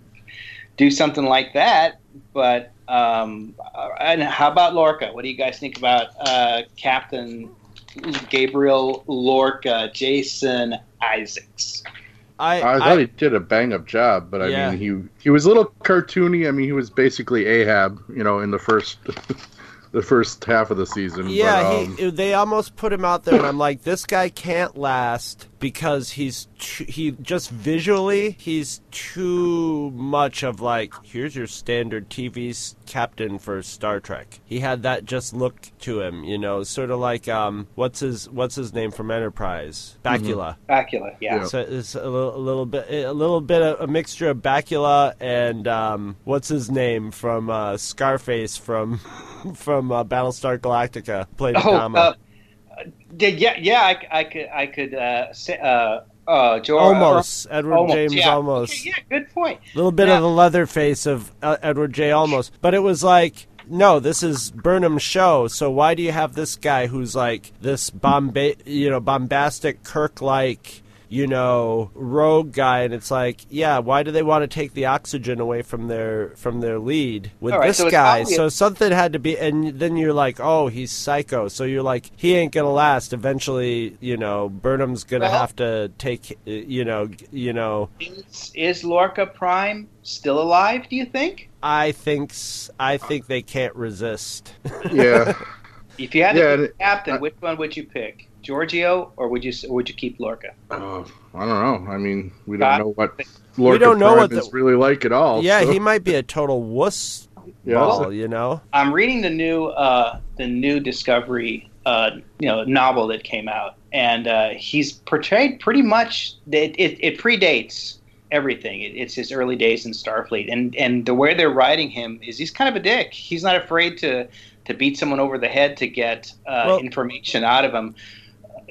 do something like that. But um, uh, and how about Lorca? What do you guys think about uh, Captain Gabriel Lorca, Jason Isaacs? I, I thought he did a bang up job, but I Yeah. mean, he he was a little cartoony. I mean, he was basically Ahab, you know, in the first the first half of the season. Yeah, but, um, he, they almost put him out there, and I'm like, this guy can't last because he's too, he just visually he's too much of like here's your standard TV's captain for Star Trek. He had that just look to him, you know, sort of like um what's his what's his name from Enterprise, Bakula. Bacula, yeah. Yeah. So it's a little, a little bit, a little bit of a mixture of Bakula and um, what's his name from uh, Scarface from from uh, Battlestar Galactica, played Oh, Adama. uh, did yeah, yeah. I, I could, I could uh, say, uh, uh, Jor- almost Edward almost, James yeah. almost. Okay, yeah, good point. A little bit Yeah. of the leather face of uh, Edward J. Olmos, but it was like. No, this is Burnham's show. So why do you have this guy who's like this bomba- you know, bombastic Kirk-like, you know, rogue guy? And it's like, yeah, why do they want to take the oxygen away from their from their lead with All right, this so guy? obvious- So something had to be, and then you're like, oh, he's psycho. So you're like, he ain't gonna last. Eventually, you know, Burnham's gonna Well- have to take, you know, you know. Is, is Lorca Prime still alive? Do you think? I think I think they can't resist. yeah, If you had Yeah, to pick and- captain, I- which one would you pick? Georgiou, or would you or would you keep Lorca? uh, I don't know. I mean, we don't know what Lorca we don't know what the- is really like at all. yeah, so- he might be a total wuss Yeah. ball, you know. I'm reading the new uh, the new Discovery uh, you know novel that came out, and uh, he's portrayed pretty much. It, it, it predates everything. It, it's his early days in Starfleet, and and the way they're writing him is he's kind of a dick. He's not afraid to to beat someone over the head to get uh, Well- information out of him.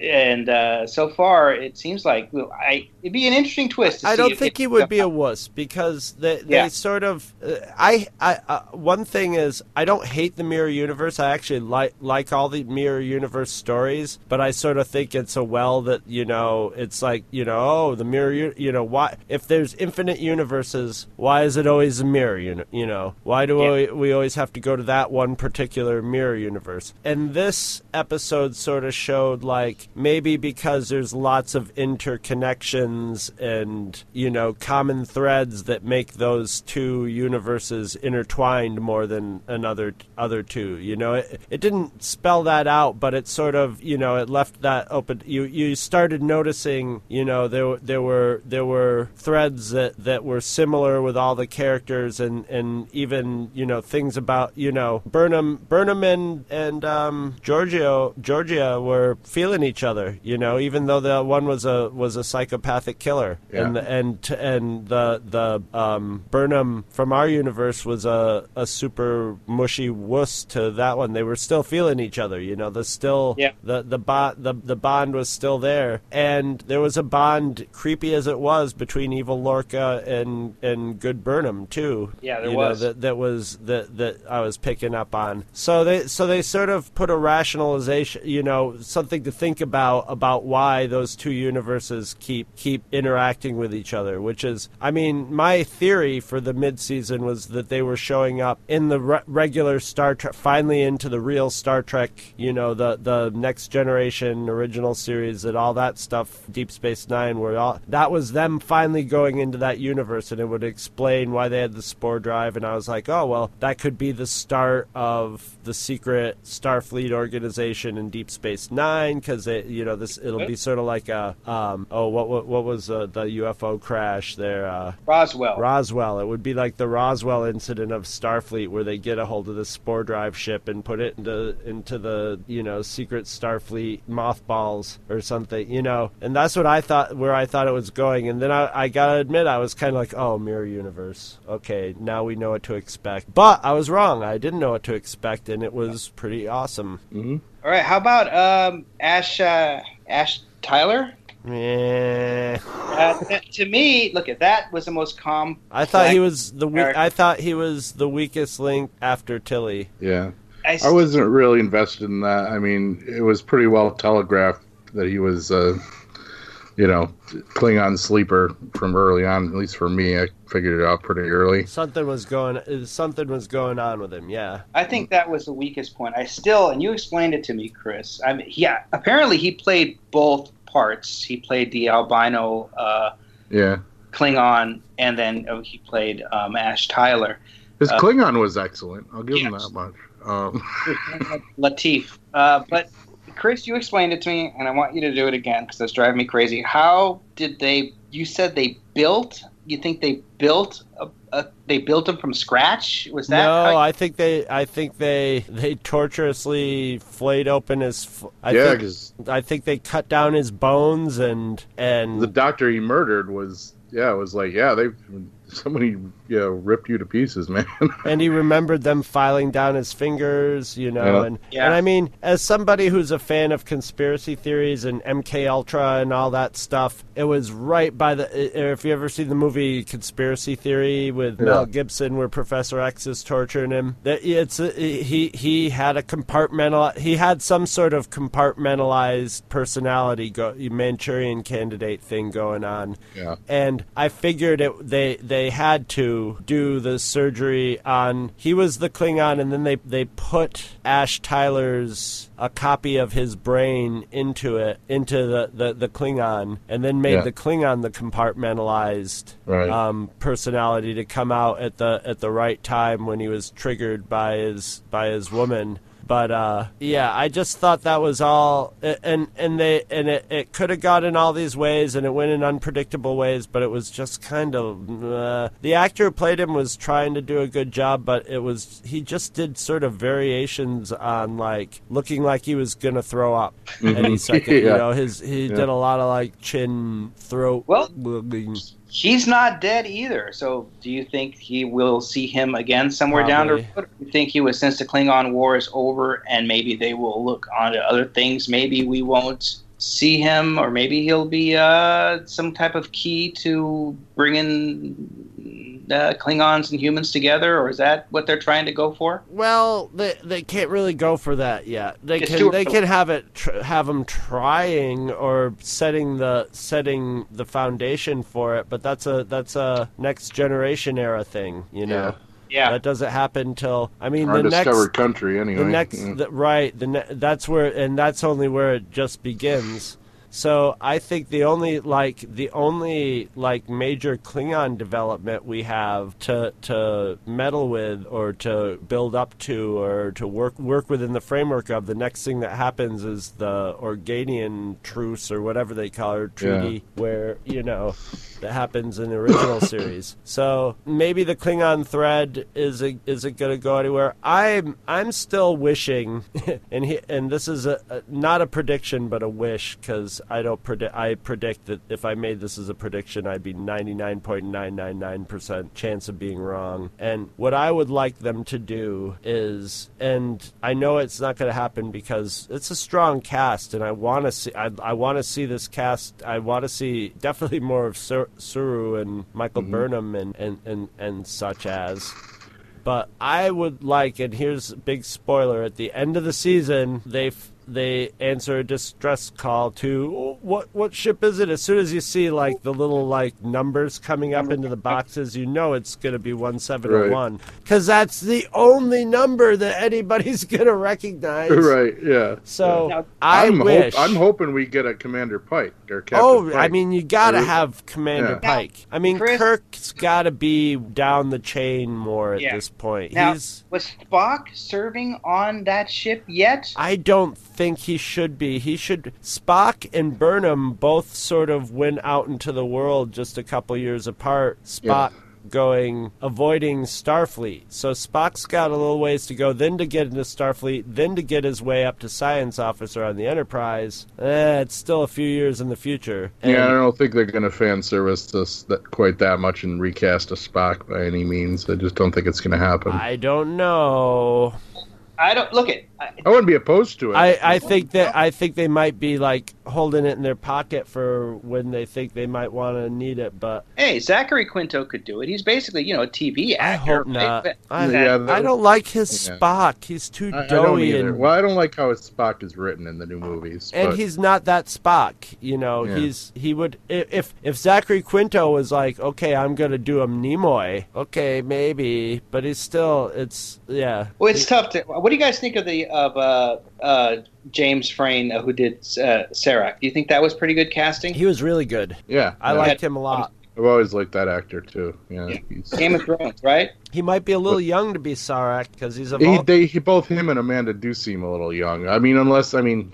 And uh, so far, it seems like I it'd be an interesting twist. To I don't think he would be a wuss because they, they Yeah. sort of. Uh, I, I, uh, one thing is I don't hate the mirror universe. I actually like like all the mirror universe stories, but I sort of think it's a well that you know it's like you know oh the mirror you know why if there's infinite universes why is it always a mirror you know, you know why do Yeah. we, we always have to go to that one particular mirror universe and this episode sort of showed like maybe because there's lots of interconnections and you know common threads that make those two universes intertwined more than another other two. You know, it, it didn't spell that out, but it sort of you know it left that open. You you started noticing you know there there were there were threads that that were similar with all the characters and and even you know things about you know Burnham Burnham and and um, Georgiou Georgia were feeling each other. You know, even though the one was a was a psychopathic killer, Yeah. and and and the the um, Burnham from our universe was a a super mushy wuss to that one. They were still feeling each other. You know, the still Yeah. the the bond the the bond was still there, and there was a bond, creepy as it was, between evil Lorca and and good Burnham too. Yeah, there you was. Know, that that was that that I was picking up on. So they so they sort of put a rationalization, you know, something to think about about why those two universes keep keep interacting with each other. Which is, I mean, my theory for the mid season was that they were showing up in the re- regular Star Trek, finally into the real Star Trek, you know, the the next generation original series and all that stuff, Deep Space Nine, where all that was them finally going into that universe, and it would explain why they had the spore drive. And I was like, oh well, that could be the start of the secret Starfleet organization in Deep Space Nine, because you know this it'll be sort of like a um, oh what what, what was uh, the UFO crash there. Uh, Roswell. Roswell. It would be like the Roswell incident of Starfleet, where they get a hold of the spore drive ship and put it into into the you know secret Starfleet mothballs or something, you know. And that's what I thought, where I thought it was going. And then I, I gotta admit, I was kind of like, oh, mirror universe. Okay, now we know what to expect. But I was wrong. I didn't know what to expect, and it was pretty awesome. All right. How about um, Ash uh, Ash Tyler? Eh. Uh, to me, look at that was the most calm. I thought he was the we- I thought he was the weakest link after Tilly. Yeah. I, I wasn't really invested in that. I mean, it was pretty well telegraphed that he was, uh, you know, Klingon sleeper from early on. At least for me, I figured it out pretty early. Something was going. Something was going on with him. Yeah. I think that was the weakest point. I still, and you explained it to me, Chris. I mean, yeah, apparently he played both parts. He played the albino uh, Yeah, Klingon, and then oh, he played um, Ash Tyler. his Uh, Klingon was excellent. I'll give him that much. Um, Latif. Uh, but Chris, you explained it to me, and I want you to do it again because it's driving me crazy. How did they? You said they built. You think they built? A, a, they built them from scratch? Was that? no, how- I think they. I think they. They torturously flayed open his. f- I yeah, because I think they cut down his bones and and the doctor he murdered was, yeah, it was like, yeah, they somebody, you know, ripped you to pieces, man. and he remembered them filing down his fingers, you know, Yeah. and Yeah. and I mean, as somebody who's a fan of conspiracy theories and MK Ultra and all that stuff, it was right by the. uh, If you ever see the movie Conspiracy Theory with Yeah. Mel Gibson, where Professor X is torturing him, that it's he he had a compartmental. He had some sort of compartmentalized personality, go, Manchurian Candidate thing going on yeah, and I figured it they they had to do the surgery on he was the Klingon and then they they put Ash Tyler's a copy of his brain into it into the the, the Klingon and then made Yeah. the Klingon the compartmentalized Right. um, personality to come out at the at the right time when he was triggered by his by his woman. But uh, yeah, I just thought that was all, and and they and it, it could have gone in all these ways, and it went in unpredictable ways. But it was just kind of uh, the actor who played him was trying to do a good job, but it was he just did sort of variations on like looking like he was gonna throw up any second. You know, his he Yeah. did a lot of like chin, throat. Well- wiggling. He's not dead either. So, do you think he will see him again somewhere down the road? Do you think he was since the Klingon War is over, and maybe they will look onto other things? Maybe we won't see him, or maybe he'll be uh, some type of key to bringing uh, Klingons and humans together, or is that what they're trying to go for? Well, they they can't really go for that yet. They It's can they can have it tr- have them trying or setting the setting the foundation for it, but that's a that's a next generation era thing, you know. Yeah. Yeah. that doesn't happen till I mean Our the next country, anyway. the next Yeah. the, right the ne- that's where and that's only where it just begins so i think the only like the only like major klingon development we have to to meddle with or to build up to or to work work within the framework of the next thing that happens is the organian truce or whatever they call it treaty where you know that happens in the original series. So maybe the Klingon thread is a, is it going to go anywhere? I'm I'm still wishing, and he, and this is a, a not a prediction but a wish because I don't predict. I predict that if I made this as a prediction, I'd be 99.999 percent chance of being wrong. And what I would like them to do is, and I know it's not going to happen because it's a strong cast, and I want to see. I, I want to see this cast. I want to see definitely more of Sur- Saru and Michael mm-hmm. Burnham and, and, and, and such as. But I would like, and here's a big spoiler: at the end of the season, they f- they answer a distress call to "Oh, what what ship is it? As soon as you see like the little like numbers coming up into the boxes, you know it's going to be one seven oh zero one because that's the only number that anybody's going to recognize. right, yeah. So Now, I I'm, hope- wish. I'm hoping we get a Commander Pike or Captain Oh, Pike. I mean, you gotta have Commander Yeah. Pike. I mean, Chris- Kirk's gotta be down the chain more at Yeah. this point. Now, He's. was Spock serving on that ship yet? I don't think he should be. He should. Spock and Burnham both sort of went out into the world just a couple years apart. Spock going avoiding Starfleet. So Spock's got a little ways to go, then to get into Starfleet, then to get his way up to science officer on the Enterprise. Eh, it's still a few years in the future. Yeah, I don't think they're going to fan service this that quite that much and recast a Spock by any means. I just don't think it's going to happen. I, I don't know. I don't look at. I, wouldn't be opposed to it. I, I think that I think they might be like holding it in their pocket for when they think they might want to need it, but hey, Zachary Quinto could do it. He's basically, you know, a TV I actor. hope not. I, Yeah, I don't like his yeah. Spock. He's too I, I don't doughy either. and Well, I don't like how his Spock is written in the new movies. and but- he's not that Spock. You know, Yeah. he's he would if if Zachary Quinto was like, okay, I'm gonna do a Nimoy. Okay, maybe, but he's still it's yeah. Well, it's tough to. What do you guys think of the of uh, uh, James Frain uh, who did uh, Sarek? Do you think that was pretty good casting? He was really good. yeah, I yeah. liked him a lot. I've always liked that actor too. Yeah, Yeah. Game of Thrones, right? He might be a little young to be Sarek because he's a. he, they, he, both him and Amanda do seem a little young. I mean, unless I mean,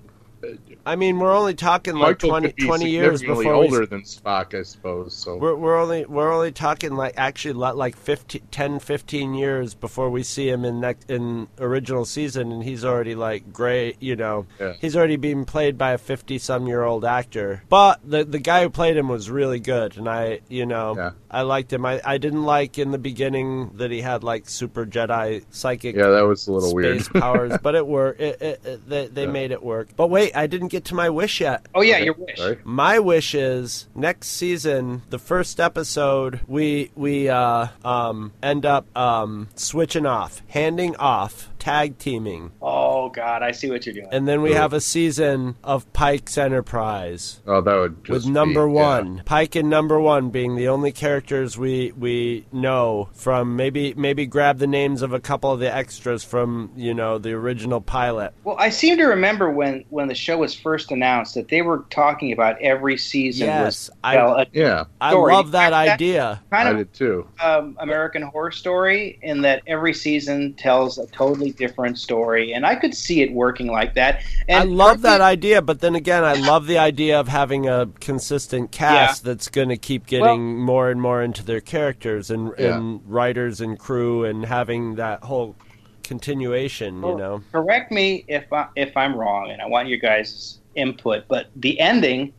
I mean, we're only talking like Michael 20, be 20 years before we older than Spock, I suppose. So We're, we're only we're only talking like actually like 15, 10, 15 years before we see him in next in original season, and he's already like gray. You know, Yeah. he's already being played by a fifty some year old actor. But the the guy who played him was really good, and I you know Yeah. I liked him. I, I didn't like in the beginning that he had like super Jedi psychic yeah, that was a little weird. powers, but it worked. It, it, it, they they Yeah. made it work. But wait, I didn't get to my wish yet. Oh yeah, your wish. Sorry. My wish is next season, the first episode, we we uh, um, end up um, switching off, handing off, tag teaming, Oh god, I see what you're doing. and then we Cool. have a season of Pike's Enterprise Oh, that would just with be- number yeah. one, Pike and number one being the only characters we we know from. Maybe maybe grab the names of a couple of the extras from you know the original pilot. Well, I seem to remember when when the show was first announced that they were talking about every season Yes, was I- well, a Yeah, I love that That- idea. kind I of did too. um, American Horror Story in that every season tells a totally different story, and I could see it working like that. And I love that idea, but then again, I love the idea of having a consistent cast that's going to keep getting more and more into their characters and, Yeah. and writers and crew and having that whole continuation, you know. Correct me if I, if I'm wrong, and I want your guys' input. But the ending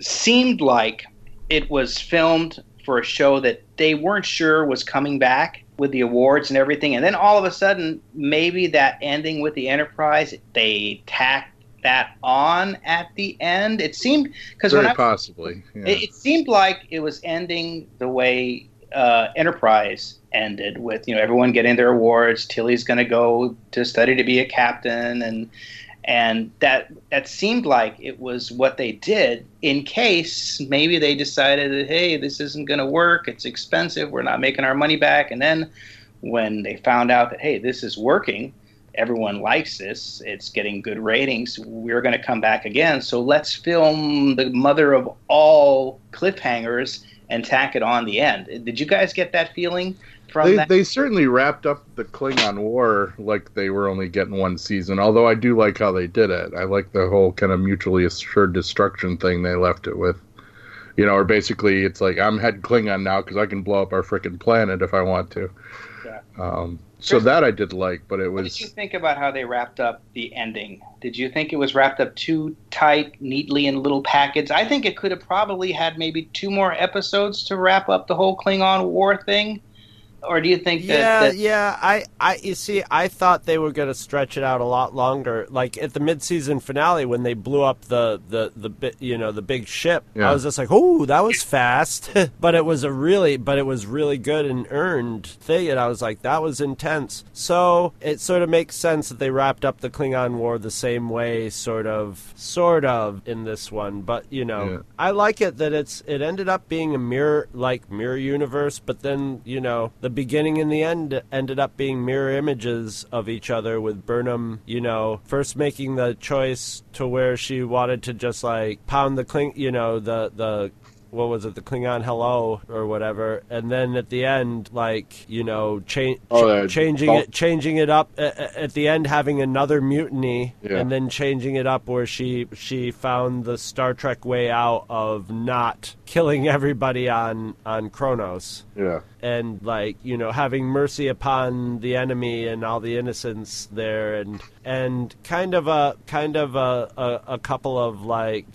seemed like it was filmed for a show that they weren't sure was coming back with the awards and everything, and then all of a sudden, maybe that ending with the Enterprise, they tacked that on at the end. It seemed because when I possibly. Yeah. it, it seemed like it was ending the way uh, Enterprise ended, with you know everyone getting their awards. Tilly's going to go to study to be a captain, and and that that seemed like it was what they did in case maybe they decided that hey, this isn't going to work. It's expensive. We're not making our money back, and then when they found out that hey, this is working. Everyone likes this. It's getting good ratings. We're going to come back again. So let's film the mother of all cliffhangers and tack it on the end. Did you guys get that feeling They, that? they certainly wrapped up the Klingon War like they were only getting one season. Although I do like how they did it. I like the whole kind of mutually assured destruction thing they left it with. You know, or basically it's like I'm head Klingon now because I can blow up our frickin' planet if I want to. Yeah. Um, so that I did like, but it What was did you think about how they wrapped up the ending? Did you think it was wrapped up too tight, neatly in little packets? I think it could have probably had maybe two more episodes to wrap up the whole Klingon War thing. Or do you think that, yeah, that yeah. I, I, you see, I thought they were going to stretch it out a lot longer. Like at the mid-season finale, when they blew up the the the bi- you know the big ship, Yeah. I was just like, "Oh, that was fast," but it was a really, but it was really good and earned thing, and I was like, "That was intense." So it sort of makes sense that they wrapped up the Klingon War the same way, sort of, sort of, in this one. But you know, Yeah. I like it that it's it ended up being a mirror like mirror universe, but then you know the beginning and the end ended up being mirror images of each other. With Burnham, you know, first making the choice to where she wanted to just like pound the cling, you know, the the. What was it, the Klingon hello or whatever, and then at the end, like you know, cha- Oh, changing it, changing it up a- a- at the end, having another mutiny, Yeah. and then changing it up where she she found the Star Trek way out of not killing everybody on on Kronos yeah. and like you know having mercy upon the enemy and all the innocents there and and kind of a kind of a a, a couple of like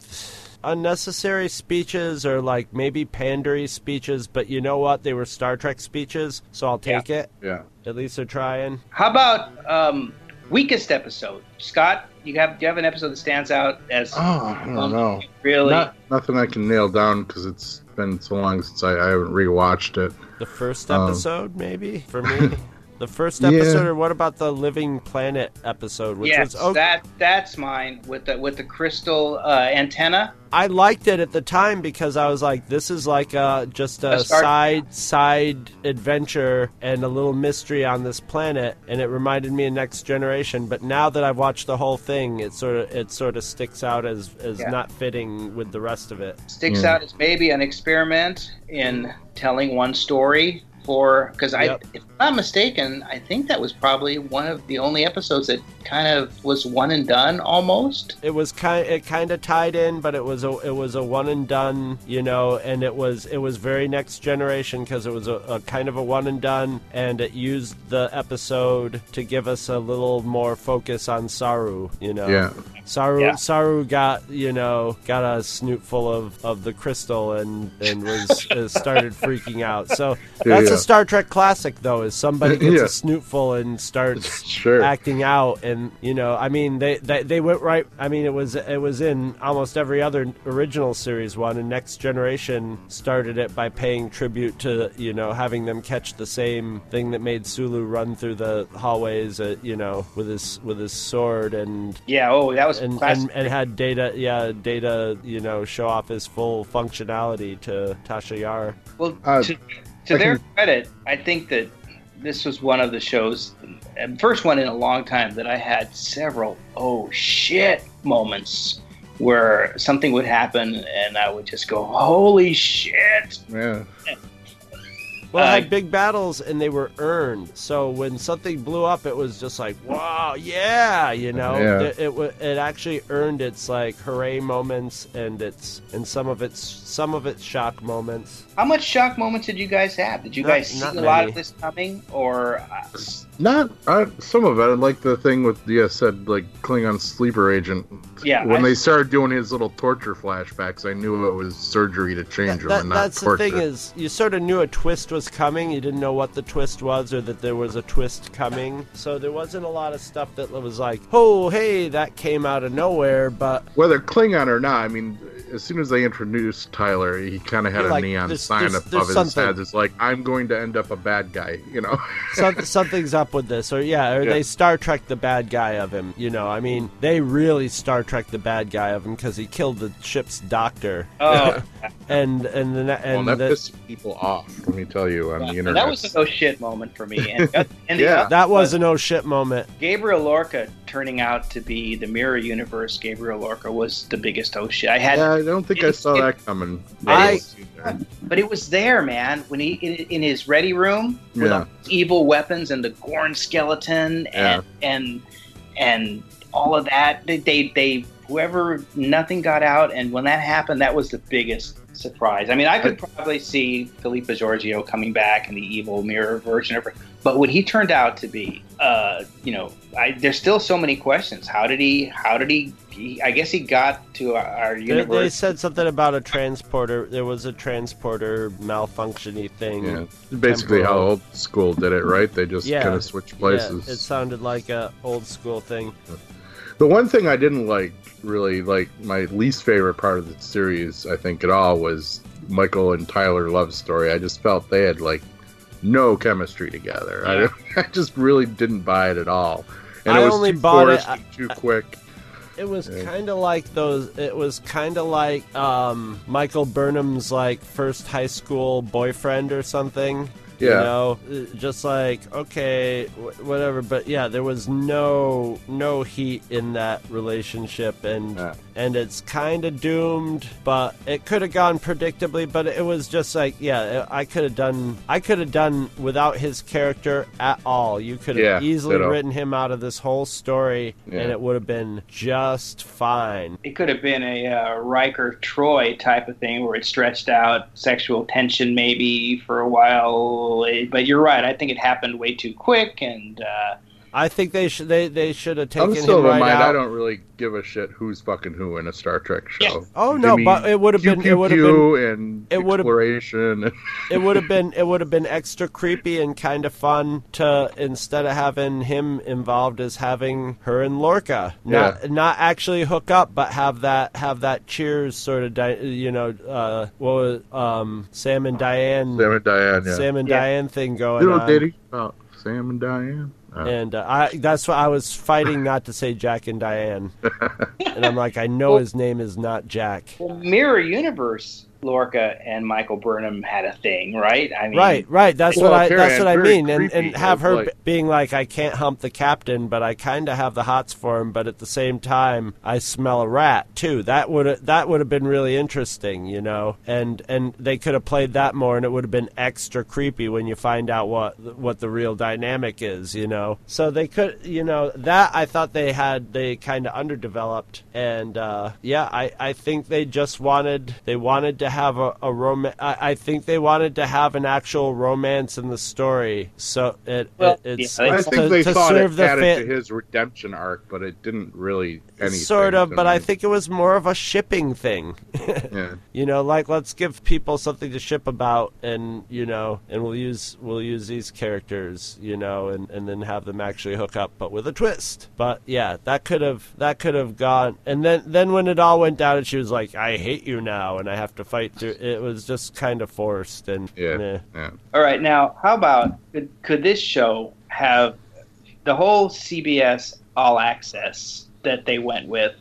unnecessary speeches or like maybe pandery speeches but you know what they were star trek speeches so i'll take it Yeah. at least they're trying How about um, weakest episode? Scott, you have do you have an episode that stands out as Oh, I don't know. really? Not nothing I can nail down because it's been so long since I, I haven't rewatched it. the first Um, episode maybe for me the first Yeah. episode or what about the living planet episode which yes, was okay that that's mine with the with the crystal uh, antenna. I liked it at the time because I was like, this is like uh, just a A side side adventure and a little mystery on this planet, and it reminded me of Next Generation. But now that I've watched the whole thing, it sort of it sort of sticks out as as Yeah. not fitting with the rest of it. Sticks Yeah. out as maybe an experiment in telling one story for because I, if I'm not mistaken, I think that was probably one of the only episodes that kind of was one and done almost. It was kind it kind of tied in, but it was a it was a one and done, you know, and it was it was very Next Generation because it was a, a kind of a one and done, and it used the episode to give us a little more focus on Saru, you know. Yeah. Saru Yeah. Saru got you know got a snoot full of, of the crystal and and was uh, started freaking out. So Yeah, that's yeah. a Star Trek classic though. Is somebody gets Yeah. a snoot full and starts Sure. acting out and you know I mean they, they they went right. I mean it was it was in almost every other original series one and Next Generation started it by paying tribute to you know having them catch the same thing that made Sulu run through the hallways uh, you know with his with his sword and Yeah. Oh, that was and, and and had data yeah data you know show off his full functionality to Tasha Yar. Well, Uh, to, to their can- credit, I think that this was one of the shows, first one in a long time, that I had several oh shit moments where something would happen and I would just go, holy shit. Yeah. Well, it Uh, had big battles and they were earned. So when something blew up, it was just like, wow, yeah, you know. Yeah. It, it it actually earned its like hooray moments and its and some of its some of its shock moments. How much shock moments did you guys have? Did you Not- guys see not a lot of this coming? Or uh, Not uh, some of it. I like the thing with yeah said like Klingon sleeper agent. Yeah, When I- they started doing his little torture flashbacks, I knew it was surgery to change That- him that- and not that's torture. the thing is, you sort of knew a twist was coming. You didn't know what the twist was, or that there was a twist coming. So there wasn't a lot of stuff that was like, oh, hey, that came out of nowhere. But Whether Klingon or not, I mean, as soon as they introduced Tyler, he kind of had You're a like, neon there's- sign there's- above there's his something- head. It's like I'm going to end up a bad guy, you know. Some, something's up with this, or yeah, or Yeah. they Star Trek the bad guy of him. You know, I mean, they really Star Trek the bad guy of him because he killed the ship's doctor, Oh, and and the, well, and that the, pissed people off. Let me tell you on the internet. that was a oh shit moment for me. And, and Yeah. other that was an oh shit moment. Gabriel Lorca turning out to be the Mirror Universe. Gabriel Lorca was the biggest oh shit. I had, yeah, I don't think I saw It- that coming. I- but it was there, man. When he in, in his ready room with Yeah. evil weapons and the Gorn skeleton and and and all of that. They, they they whoever nothing got out, and when that happened, that was the biggest surprise. I mean, I could probably see Philippa Georgiou coming back in the evil mirror version of her, but what he turned out to be, uh, you know, I, there's still so many questions. How did he? How did he? he I guess he got to our, our They, universe. they said something about a transporter. There was a transporter malfunctiony thing. Yeah, basically how old school did it, right? They just Yeah. kind of switched Yeah, places. it sounded like a old school thing. The one thing I didn't like, really, like my least favorite part of the series, I think, at all, was Michael and Tyler love story. I just felt they had like no chemistry together. Yeah. I, I just really didn't buy it at all, and I it was only too bought it- too quick. It was Yeah. kind of like those. It was kind of like um, Michael Burnham's like first high school boyfriend or something. You Yeah. know, Uh, just like okay, wh- whatever. But yeah, there was no no heat in that relationship, and Yeah. and it's kind of doomed. But it could have gone predictably. But it was just like yeah, I could have done. I could have done without his character at all. You could have Yeah, easily ditto. written him out of this whole story, Yeah. and it would have been just fine. it could have been a uh, Riker Troi type of thing where it stretched out sexual tension maybe for a while. But you're right. I think it happened way too quick, and uh, I think they should they, they should have taken I'm still him right mind. out. I don't really give a shit who's fucking who in a Star Trek show. Yeah. Oh, no, me but it would have been- it would have pew and it would have- exploration. it would have been it would have been extra creepy and kind of fun to instead of having him involved as having her and Lorca not Yeah. not actually hook up but have that have that cheers sort of di- you know uh what was um Sam and Diane Sam and Diane, yeah. Sam and Yeah. Diane thing going Little on ditty about Sam and Diane. Uh, and uh, I that's why I was fighting not to say Jack and Diane and I'm like I know his name is not Jack well, Mirror Universe. Lorca and Michael Burnham had a thing, right? I mean, Right, right. That's Well, what I. That's what I mean, and and have her Like- b- being like, I can't hump the captain, but I kind of have the hots for him. But at the same time, I smell a rat too. That would that would have been really interesting, you know. And and they could have played that more, and it would have been extra creepy when you find out what what the real dynamic is, you know. So they could, you know, that I thought they had they kind of underdeveloped, and uh, yeah, I I think they just wanted they wanted to have a, a romance. I, I think they wanted to have an actual romance in the story. So it, Well, it it's, yeah, I it's think to, they to thought serve it the added fan. to his redemption arc, but it didn't really anything. Sort of, but me. I think it was more of a shipping thing. yeah. you know, like let's give people something to ship about, and you know, and we'll use we'll use these characters, you know, and and then have them actually hook up, but with a twist. But yeah, that could have that could have gone. And then then when it all went down, and she was like, "I hate you now," and I have to fight through. It was just kind of forced, and Yeah. meh. yeah. All right, now how about could, could this show have the whole CBS All Access that they went with?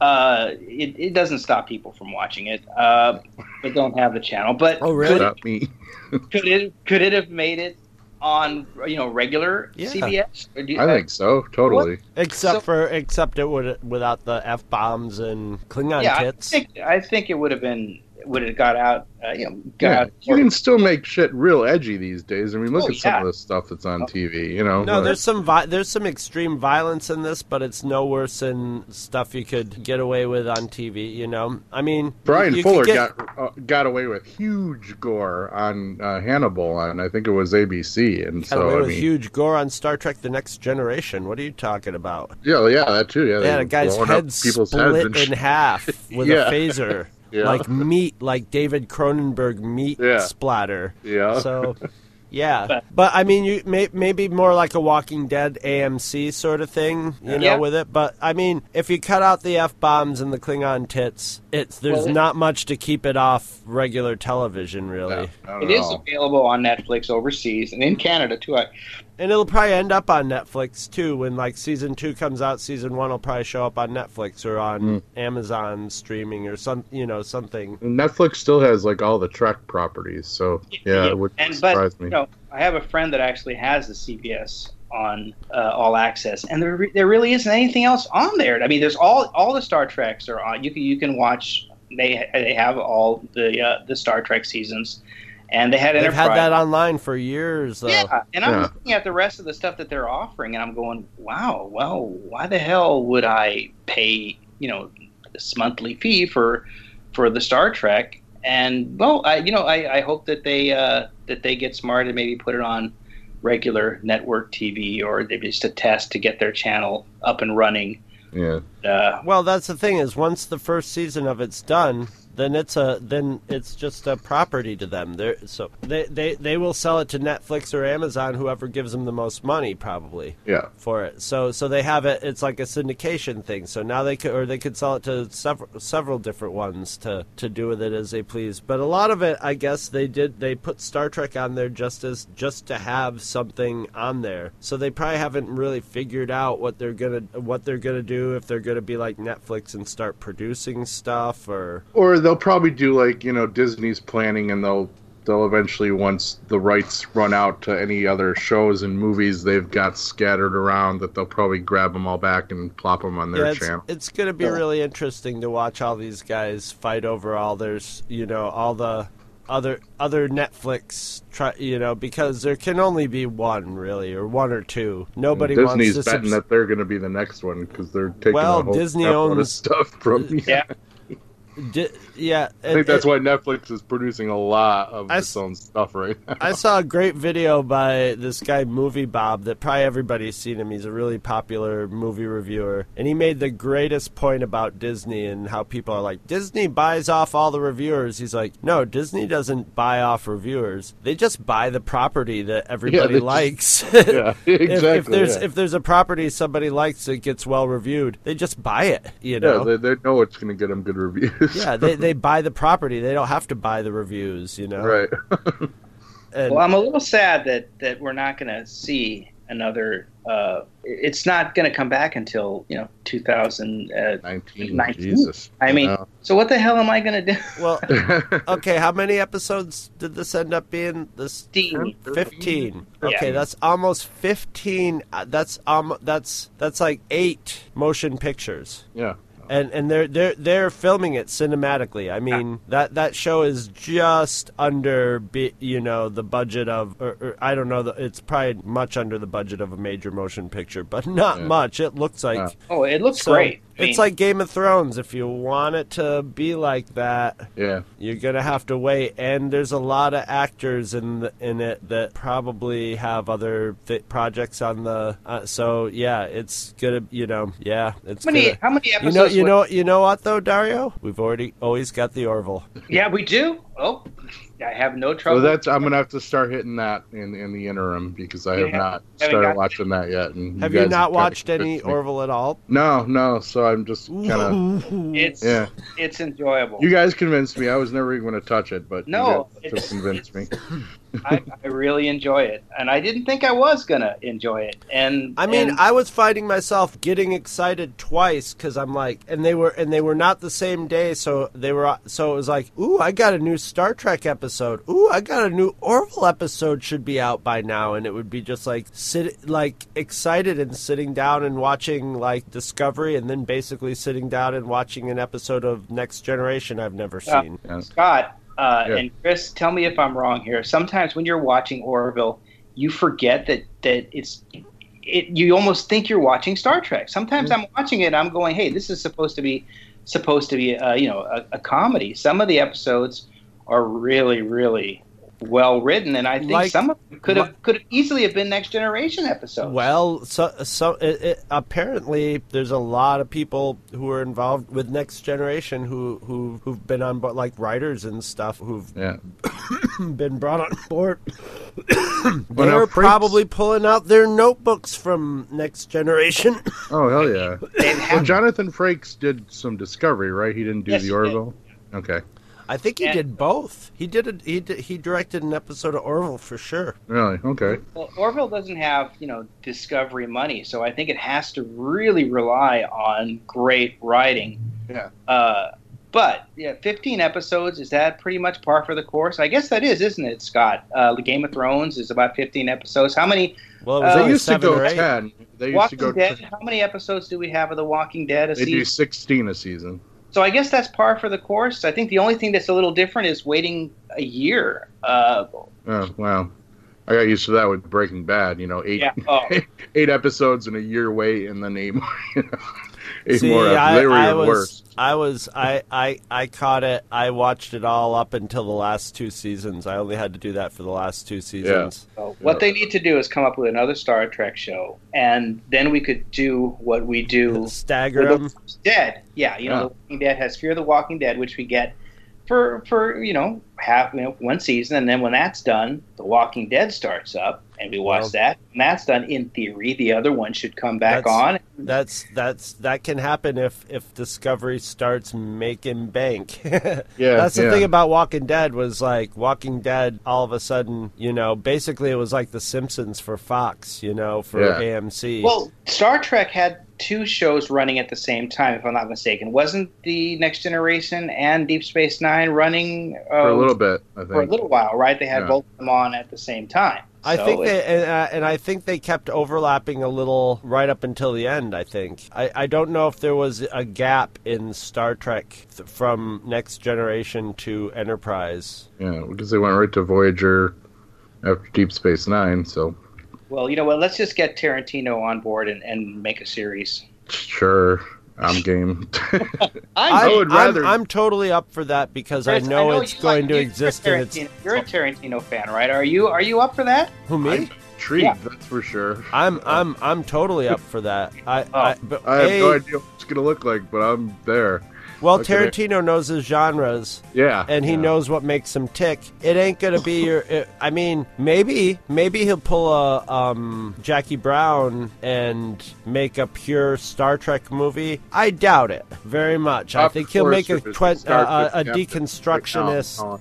Uh, it, it doesn't stop people from watching it, uh, but don't have the channel. But Oh, really? Not me. could, could it could it have made it on you know regular Yeah. CBS? Or do you- I think so. Totally. except So- for except it would without the f bombs and Klingon yeah, I think I think it would have been would have got out. Uh, you know, got Yeah. out. You can still make shit real edgy these days. I mean, look Oh, at some of the stuff that's on TV. You know. No, like- there's some vi- there's some extreme violence in this, but it's no worse than stuff you could get away with on TV. You know, I mean, Bryan you could Fuller get- got uh, got away with huge gore on uh, Hannibal on I think it was ABC, and got away so I with mean, huge gore on Star Trek: The Next Generation. What are you talking about? yeah, yeah, that too. Yeah, They had a guy's head people's split heads in shit. half with Yeah. a phaser, Yeah. like meat, like David Cronenberg meat Yeah. splatter. Yeah. So, Yeah, but, But- I mean, you may, maybe more like a Walking Dead AMC sort of thing, you know, with it. But I mean, if you cut out the f bombs and the Klingon tits, it's there's Well, not much to keep it off regular television, really. No, not It at is available on Netflix overseas and in Canada too. I, And it'll probably end up on Netflix too when like season two comes out. Season one will probably show up on Netflix or on Mm. Amazon streaming or some, you know, something. Netflix still has like all the Trek properties, so yeah, it would and surprise but me. you know, I have a friend that actually has the CBS on uh, All Access, and there re- there really isn't anything else on there. I mean, there's all all the Star Treks are on. You can you can watch. They they have all the uh, the Star Trek seasons, and they had They've Enterprise. had that online for years, though. Yeah, and I'm Yeah. looking at the rest of the stuff that they're offering, and I'm going, wow, well, why the hell would I pay, you know, this monthly fee for for the Star Trek? And well, I, you know, I, I hope that they uh, that they get smart and maybe put it on regular network TV or they just a test to get their channel up and running. Yeah, Uh, Well, that's the thing is once the first season of it's done, then it's a then it's just a property to them. They're, so they, they they will sell it to Netflix or Amazon, whoever gives them the most money, probably yeah. for it. So so they have it. It's like a syndication thing. So now they could or they could sell it to several several different ones to to do with it as they please. But a lot of it, I guess they did they put Star Trek on there just as just to have something on there. So they probably haven't really figured out what they're gonna what they're gonna do if they're gonna be like Netflix and start producing stuff or Or they'll probably do like you know Disney's planning, and they'll they'll eventually once the rights run out to any other shows and movies they've got scattered around, that they'll probably grab them all back and plop them on their yeah, it's, channel. it's going to be really interesting to watch all these guys fight over all there's you know all the other other Netflix try you know because there can only be one really or one or two. Nobody Disney's wants to betting subs- that they're going to be the next one because they're taking Well, a whole Disney crap load of owns- stuff from. yeah, Yeah. I think that's why Netflix is producing a lot of I its own stuff right now. I saw a great video by this guy Movie Bob that probably everybody's seen him. He's a really popular movie reviewer, and he made the greatest point about Disney and how people are like Disney buys off all the reviewers. He's like, no, Disney doesn't buy off reviewers. They just buy the property that everybody just- likes. yeah, If- exactly. if, there's yeah. if there's a property somebody likes that gets well reviewed, they just buy it. You yeah, know. they, they know it's going to get them good reviews. Yeah, they, they buy the property. They don't have to buy the reviews, you know. right. And- Well, I'm a little sad that that we're not going to see another. Uh, it's not going to come back until you know 2000. Uh, 19, 19. Jesus. I mean, know. so what the hell am I going to do? well, okay. How many episodes did this end up being? This 15. 15 Yeah. okay that's almost 15 uh, that's um that's that's like eight motion pictures yeah. And and they're they're they're filming it cinematically i mean that that show is just under you know the budget of or, or i don't know the, it's probably much under the budget of a major motion picture but not Yeah. much it looks like Yeah. Oh, it looks so great. I it's like game of thrones if you want it to be like that Yeah. you're gonna have to wait, and there's a lot of actors in the, in it that probably have other th- projects on the. Uh, so yeah, it's gonna, you know, yeah, it's how many gonna. how many episodes? You know, you would- know, you know what though, Dario? We've already always got the Orville. Yeah, we do. Oh, I have no trouble. So trouble. that's I'm gonna have to start hitting that in in the interim because I have Yeah, not haven't started got- watching that yet. And Have guys you not kinda watched any convinced. Orville at all? No, no. So I'm just kind of it's yeah. it's enjoyable. You guys convinced me. I was never even going to touch it, but No, you guys just convinced me. I, I really enjoy it, and I didn't think I was gonna enjoy it. And I mean, and- I was finding myself getting excited twice because I'm like, and they were, and they were not the same day, so they were, so it was like, ooh, I got a new Star Trek episode. Ooh, I got a new Orville episode should be out by now, and it would be just like sit, like excited and sitting down and watching like Discovery, and then basically sitting down and watching an episode of Next Generation I've never Yeah. seen. Yeah. Scott uh, Yeah. and Chris, tell me if I'm wrong here. Sometimes when you're watching Orville, you forget that that it's it. You almost think you're watching Star Trek. Sometimes I'm watching it, I'm going, "Hey, this is supposed to be supposed to be uh, you know a, a comedy." Some of the episodes are really really well written, and I think Like- some of them could have could have easily have been Next Generation episodes. Well, so so it, it, apparently there's a lot of people who are involved with Next Generation who who who've been on board, like writers and stuff who've Yeah. been brought on board. They're probably pulling out their notebooks from Next Generation. Oh hell yeah! Well, Jonathan Frakes did some Discovery, right? He didn't do Yes, the Orville. Okay, I think he Yeah. did both. He did. A, he did, he directed an episode of Orville for sure. really? Okay. Well, Orville doesn't have, you know, discovery money, so I think it has to really rely on great writing. Yeah. Uh, but yeah, 15 episodes is that pretty much par for the course? I guess that is, isn't it, Scott? Uh, the Game of Thrones is about 15 episodes. How many? Well, it Uh, They used to go ten. They used Walking to go. Dead. 10. How many episodes do we have of The Walking Dead a They do season? sixteen a season. So I guess that's par for the course. I think the only thing that's a little different is waiting a year. Uh, Oh wow. I got used to that with Breaking Bad. You know, eight yeah. Oh, eight episodes in a year wait, and then eight more. You know, eight See, more. Episodes. I, they were I was, worse. I was, I, I, I caught it. I watched it all up until the last two seasons. I only had to do that for the last two seasons. So what they need to do is come up with another Star Trek show, and then we could do what we do Stagger them. Dead. Yeah, you know, Yeah. The Walking Dead has Fear the Walking Dead, which we get for for you know half you know one season, and then when that's done, The Walking Dead starts up, and we watch Well- that. And that's done. In theory, the other one should come back That's- on. That's that's that can happen if if Discovery starts making bank. Yeah, that's the yeah. thing about Walking Dead was like Walking Dead. All of a sudden, you know, basically it was like The Simpsons for Fox, you know, for Yeah. AMC. Well, Star Trek had two shows running at the same time, if I'm not mistaken. Wasn't the Next Generation and Deep Space Nine running uh, for a little bit. I think. for a little while, right? They had Yeah. both of them on at the same time. I So think it- they and, uh, and I think they kept overlapping a little right up until the end. I think I, I don't know if there was a gap in Star Trek th- from Next Generation to Enterprise. Yeah, because they went right to Voyager after Deep Space Nine. So Well, you know what? Let's just get Tarantino on board and, and make a series. sure, I'm game. I I'm, would I'm- rather- I'm, totally up for that because I Chris, know, it's going like- to exist in its. You're a Tarantino fan, right? Are you? Are you up for that? Who me? I'm intrigued, Yeah. that's for sure. I'm I'm I'm totally up for that. I, Oh. I but I have A, no idea what it's gonna look like, but I'm there. Well, Okay. Tarantino knows his genres. Yeah, and he yeah. knows what makes him tick. It ain't gonna be your. It, I mean, maybe, maybe he'll pull a um, Jackie Brown and make a pure Star Trek movie. I doubt it very much. I think he'll make a twen- uh, a, a captain deconstructionist.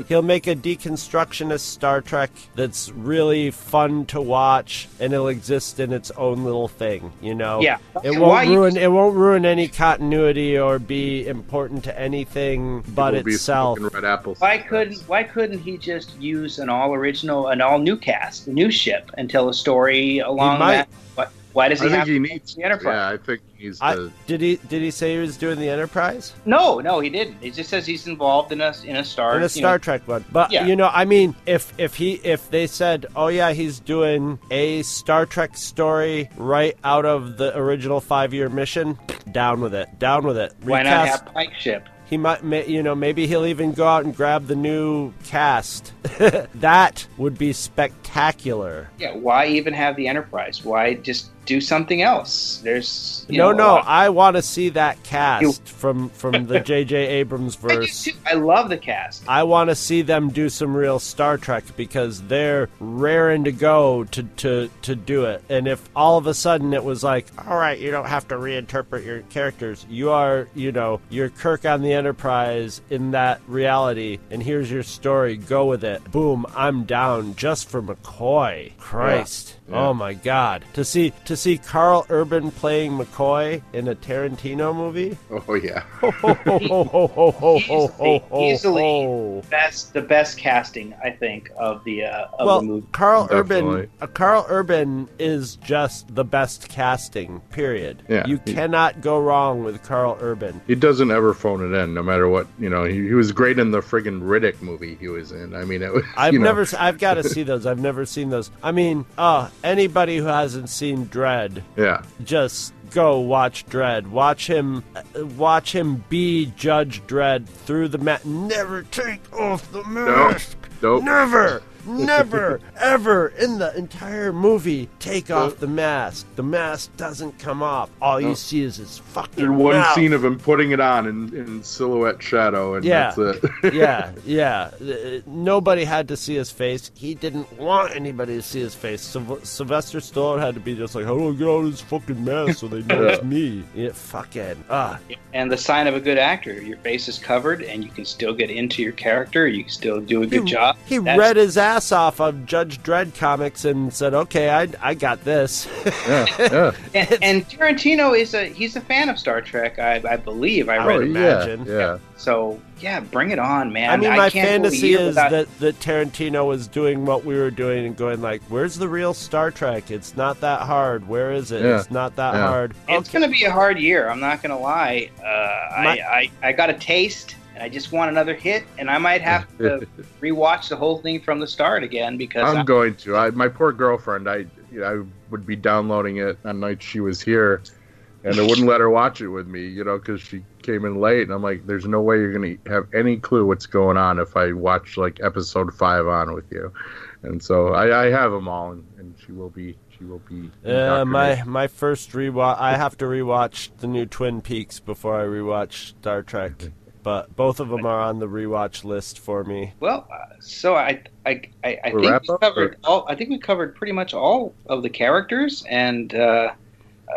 Right now. He'll make a deconstructionist Star Trek that's really fun to watch, and it'll exist in its own little thing. You know, Yeah. It won't you- ruin. It won't ruin any continuity or be important to anything but People be itself. smoking Red apples. Why couldn't Why couldn't he just use an all original, an all new cast, a new ship, and tell a story along might. that? Why, why does I he think have he to needs. the Enterprise? Yeah, I think he's. needs I, did he did he say he was doing the Enterprise No, no, he didn't. He just says he's involved in a in a star in a Star know, Trek one? But Yeah. you know, I mean, if if he if they said, oh yeah, he's doing a Star Trek story right out of the original five year mission, down with it, down with it. Why not Recast- have Pike ship? He might, may, you know, maybe he'll even go out and grab the new cast. that would be spectacular. Yeah, why even have the Enterprise? Why just do something else? There's you no, know, no, I want to see that cast from from the J.J. Abrams I verse. too. I love the cast. I want to see them do some real Star Trek because they're raring to go to, to, to do it. And if all of a sudden it was like, all right, you don't have to reinterpret your characters. You are, you know, you're Kirk on the Enterprise in that reality, and here's your story. Go with it. Boom, I'm down just for McCoy. Christ. Yeah. Yeah. Oh my God! To see to see Karl Urban playing McCoy in a Tarantino movie. Oh yeah. Easily, best the best casting I think of the uh, of well, the movie. Karl Definitely. Urban, uh, Karl Urban is just the best casting. Period. Yeah. You he, cannot go wrong with Karl Urban. He doesn't ever phone it in, no matter what. You know, he, he was great in the friggin' Riddick movie he was in. I mean, it was. I've never. I've got to see those. I've never seen those. I mean, uh, anybody who hasn't seen Dredd, Yeah. just go watch Dredd. Watch him, watch him be Judge Dredd through the mat. Never take off the mask. Nope. Never, never, ever in the entire movie take off the mask. The mask doesn't come off. All you see is his fucking There's one mouth. scene of him putting it on in, in silhouette shadow, and Yeah. that's it. yeah, yeah. Uh, Nobody had to see his face. He didn't want anybody to see his face. Syl- Sylvester Stallone had to be just like, "How do I get out of this fucking mask so they know it's me?" Yeah, fucking ah. And the sign of a good actor, your face is covered, and you can still get into your character. You can still do a good he, job. He That's- read his ass off of Judge Dredd comics and said, "Okay, I I got this." yeah, yeah. And, and Tarantino is a he's a fan of Star Trek, I, I believe. I I read would imagine. Yeah, yeah. So yeah, bring it on, man. I mean, my can't fantasy is without- that, that Tarantino was doing what we were doing and going like, "Where's the real Star Trek? It's not that hard. Where is it? Yeah. It's not that Yeah. hard." It's going to be a hard year. I'm not going to lie. Uh, My- I, I I got a taste, and I just want another hit, and I might have to rewatch the whole thing from the start again because I'm I, going to. I, my poor girlfriend. I, you know, I would be downloading it on nights she was here, and I wouldn't let her watch it with me. You know, because she came in late, and I'm like, "There's no way you're gonna have any clue what's going on if I watch like episode five on with you." And so I, I have them all, and, and she will be. She will be. Uh, my my first rewatch. I have to rewatch the new Twin Peaks before I rewatch Star Trek, but both of them are on the rewatch list for me. well, uh, so I I I, I We'll think we covered all. I think we covered pretty much all of the characters, and uh,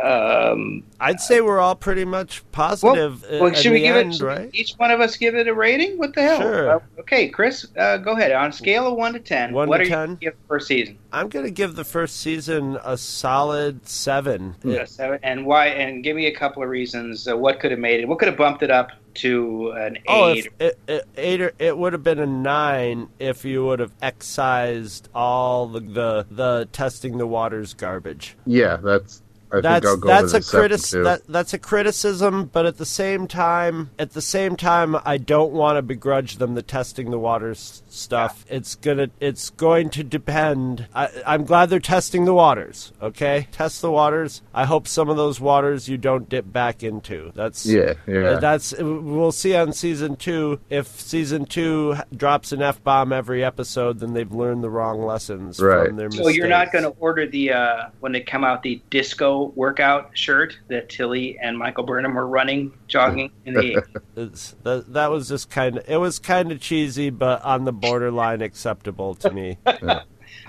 um, I'd say we're all pretty much positive well, at should we give end, it? right? Each one of us give it a rating. What the hell? Sure. Uh, okay, Chris, uh, go ahead. On a scale of one to ten, One what to are 10? you give per season? I'm gonna give the first season a solid seven. Uh, seven, and why? And give me a couple of reasons. Uh, what could have made it? What could have bumped it up to an Oh, eight? if it, it, eight or, it would have been a nine if you would have excised all the the, the testing the waters garbage. Yeah, that's. I that's think I'll go that's with a seven, critic too. that that's a criticism, but at the same time, at the same time, I don't want to begrudge them the testing the waters stuff. It's gonna it's going to depend. I, I'm glad they're testing the waters. Okay, test the waters. I hope some of those waters you don't dip back into. That's Yeah, yeah. uh, That's we'll see on season two. If season two drops an f bomb every episode, then they've learned the wrong lessons Right. from their so you're not going to order the uh, when they come out the disco workout shirt that Tilly and Michael Burnham were running, jogging in the. It's, that that was just kind of it was kind of cheesy, but on the borderline acceptable to me.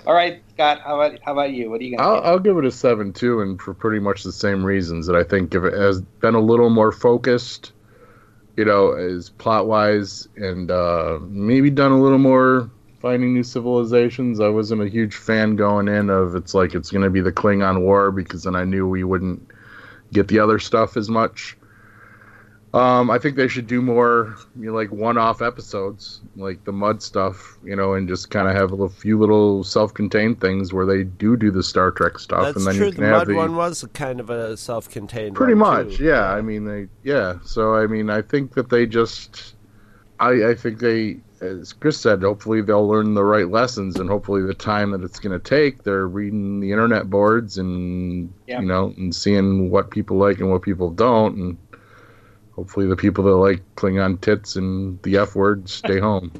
All right, Scott. How about how about you? What are you going I'll, to? I'll give it a seven too, and for pretty much the same reasons that I think if it has been a little more focused, you know, as plot wise, and uh, maybe done a little more finding new civilizations. I wasn't a huge fan going in of it's like it's going to be the Klingon War because then I knew we wouldn't get the other stuff as much. Um, I think they should do more, you know, like one-off episodes, like the Mudd stuff, you know, and just kind of have a little, few little self-contained things where they do do the Star Trek stuff, That's and then true. you the can have Mudd the one was kind of a self-contained. pretty one, much, too. yeah. I mean, they, yeah. So I mean, I think that they just, I, I think they, as Chris said, hopefully they'll learn the right lessons, and hopefully the time that it's going to take, they're reading the internet boards and Yeah. you know, and seeing what people like and what people don't, and hopefully the people that like Klingon tits and the F word stay home.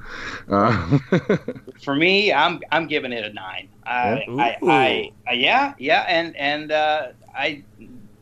Uh, For me, I'm I'm giving it a nine. I, I, I, I yeah yeah, and and uh, I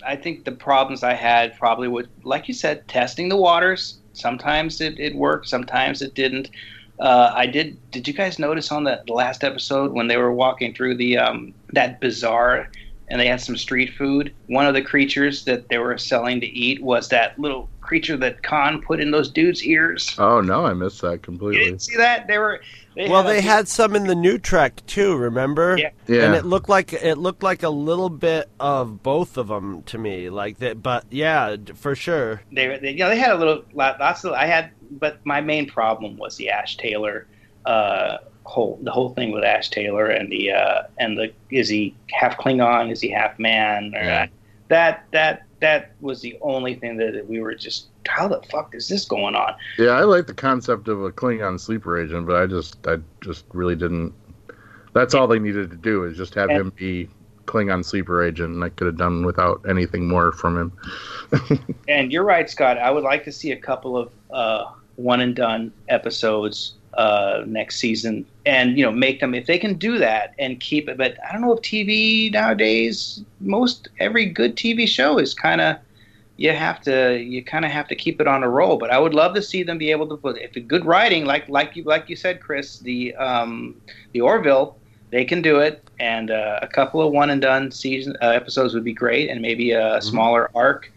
I think the problems I had probably would, like you said, testing the waters. Sometimes it, it worked, sometimes it didn't. Uh, I did. Did you guys notice on the, the last episode when they were walking through the um, that bazaar and they had some street food? One of the creatures that they were selling to eat was that little creature that Khan put in those dudes' ears. oh no, I missed that You completely. didn't see that? They were. They Well, had they big- had some in the new Trek too. Remember? Yeah. Yeah. And it looked like it looked like a little bit of both of them to me. Like that, but yeah, for sure. they, they you know they had a little lot- lots of I had but my main problem was the Ash Tyler uh whole the whole thing with Ash Tyler and the uh and the is he half Klingon is he half man or Yeah. that that that was the only thing that we were just how the fuck is this going on Yeah, I like the concept of a Klingon sleeper agent, but I just, I just really didn't. That's all they needed to do is just have And- him be Klingon sleeper agent, and I could have done without anything more from him. and you're right Scott I would like to see a couple of uh one and done episodes uh, next season, and you know make them if they can do that and keep it. But I don't know if TV nowadays, most every good TV show is kind of you have to you kind of have to keep it on a roll. But I would love to see them be able to put if it's good writing, like like you like you said, Chris, the um, the Orville, they can do it, and uh, a couple of one and done season uh, episodes would be great, and maybe a smaller arc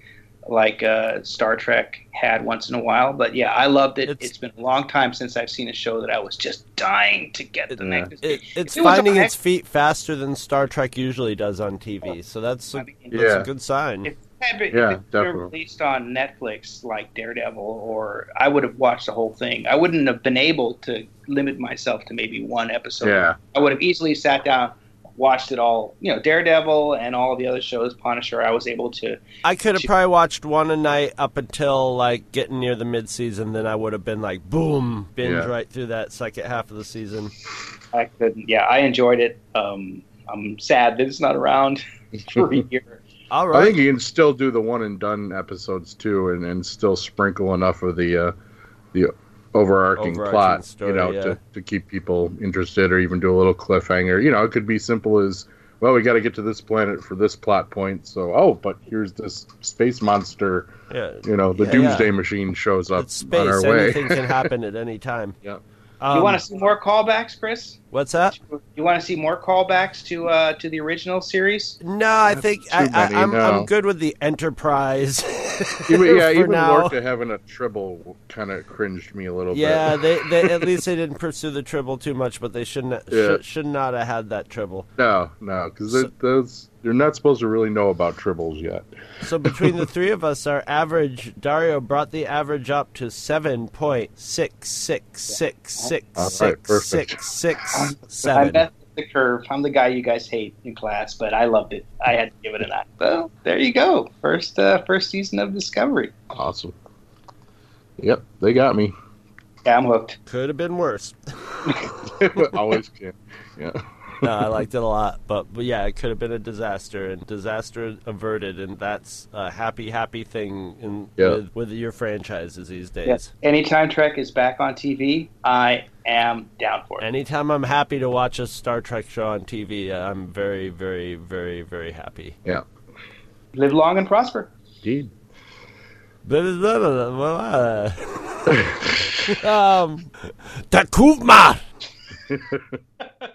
like uh, Star Trek had once in a while. But yeah, I loved it. It's- it's been a long time since I've seen a show that I was just dying to get the Yeah. next. It, it's It finding a- its feet faster than Star Trek usually does on TV, so that's a, I mean, that's Yeah. a good sign. If it had been, Yeah, if it were definitely. released on Netflix like Daredevil, or I would have watched the whole thing. I wouldn't have been able to limit myself to maybe one episode. Yeah. I would have easily sat down, watched it all. You know, Daredevil and all the other shows, Punisher. I was able to. I could have She- probably watched one a night up until like getting near the mid season, then I would have been like boom, binge Yeah. right through that second half of the season. I couldn't. Yeah, I enjoyed it. Um, I'm sad that it's not around for a year. All I think you can still do the one and done episodes too, and, and still sprinkle enough of the uh, the overarching, Overarching plot, story, you know, yeah. to, to keep people interested, or even do a little cliffhanger. You know, it could be simple as, well, we got to get to this planet for this plot point, so oh, but here's this space monster. yeah. You know, the Yeah, Doomsday yeah. machine shows up It's on space. our way. Anything can happen at any time. Yep. Um, you want to see more callbacks, Chris? What's that? You want to see more callbacks to uh, to the original series? No, I think I, I, many, I'm, no. I'm good with the Enterprise. Even, yeah, for even now. Lorca having a tribble kind of cringed me a little Yeah, bit. they, they at least they didn't pursue the tribble too much, but they shouldn't Yeah. should, should not have had that tribble. No, no, because So- those you're not supposed to really know about tribbles yet. So between the three of us, our average Dario brought the average up to seven point six six six six All right, six perfect. six six I'm seven. at the curve. I'm the guy you guys hate in class, but I loved it. I had to give it a nine. Well, there you go. First uh, first season of Discovery. Awesome. Yep, they got me. Yeah, I'm hooked. Could have been worse. Always can. Yeah. No, I liked it a lot, but, but yeah, it could have been a disaster, and disaster averted, and that's a happy, happy thing in Yeah. with, with your franchises these days. Yes. Anytime Trek is back on TV, I am down for it. Anytime I'm happy to watch a Star Trek show on TV, I'm very, very, very, very happy. Yeah. Live long and prosper. Indeed. Blah, blah, blah, blah, blah. um, Takuma!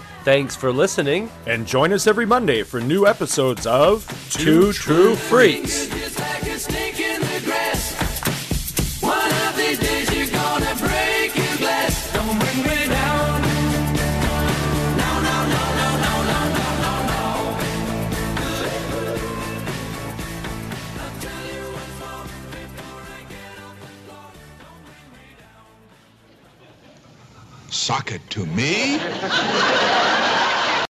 Thanks for listening. And join us every Monday for new episodes of Two, Two True, True Freaks. socket to me.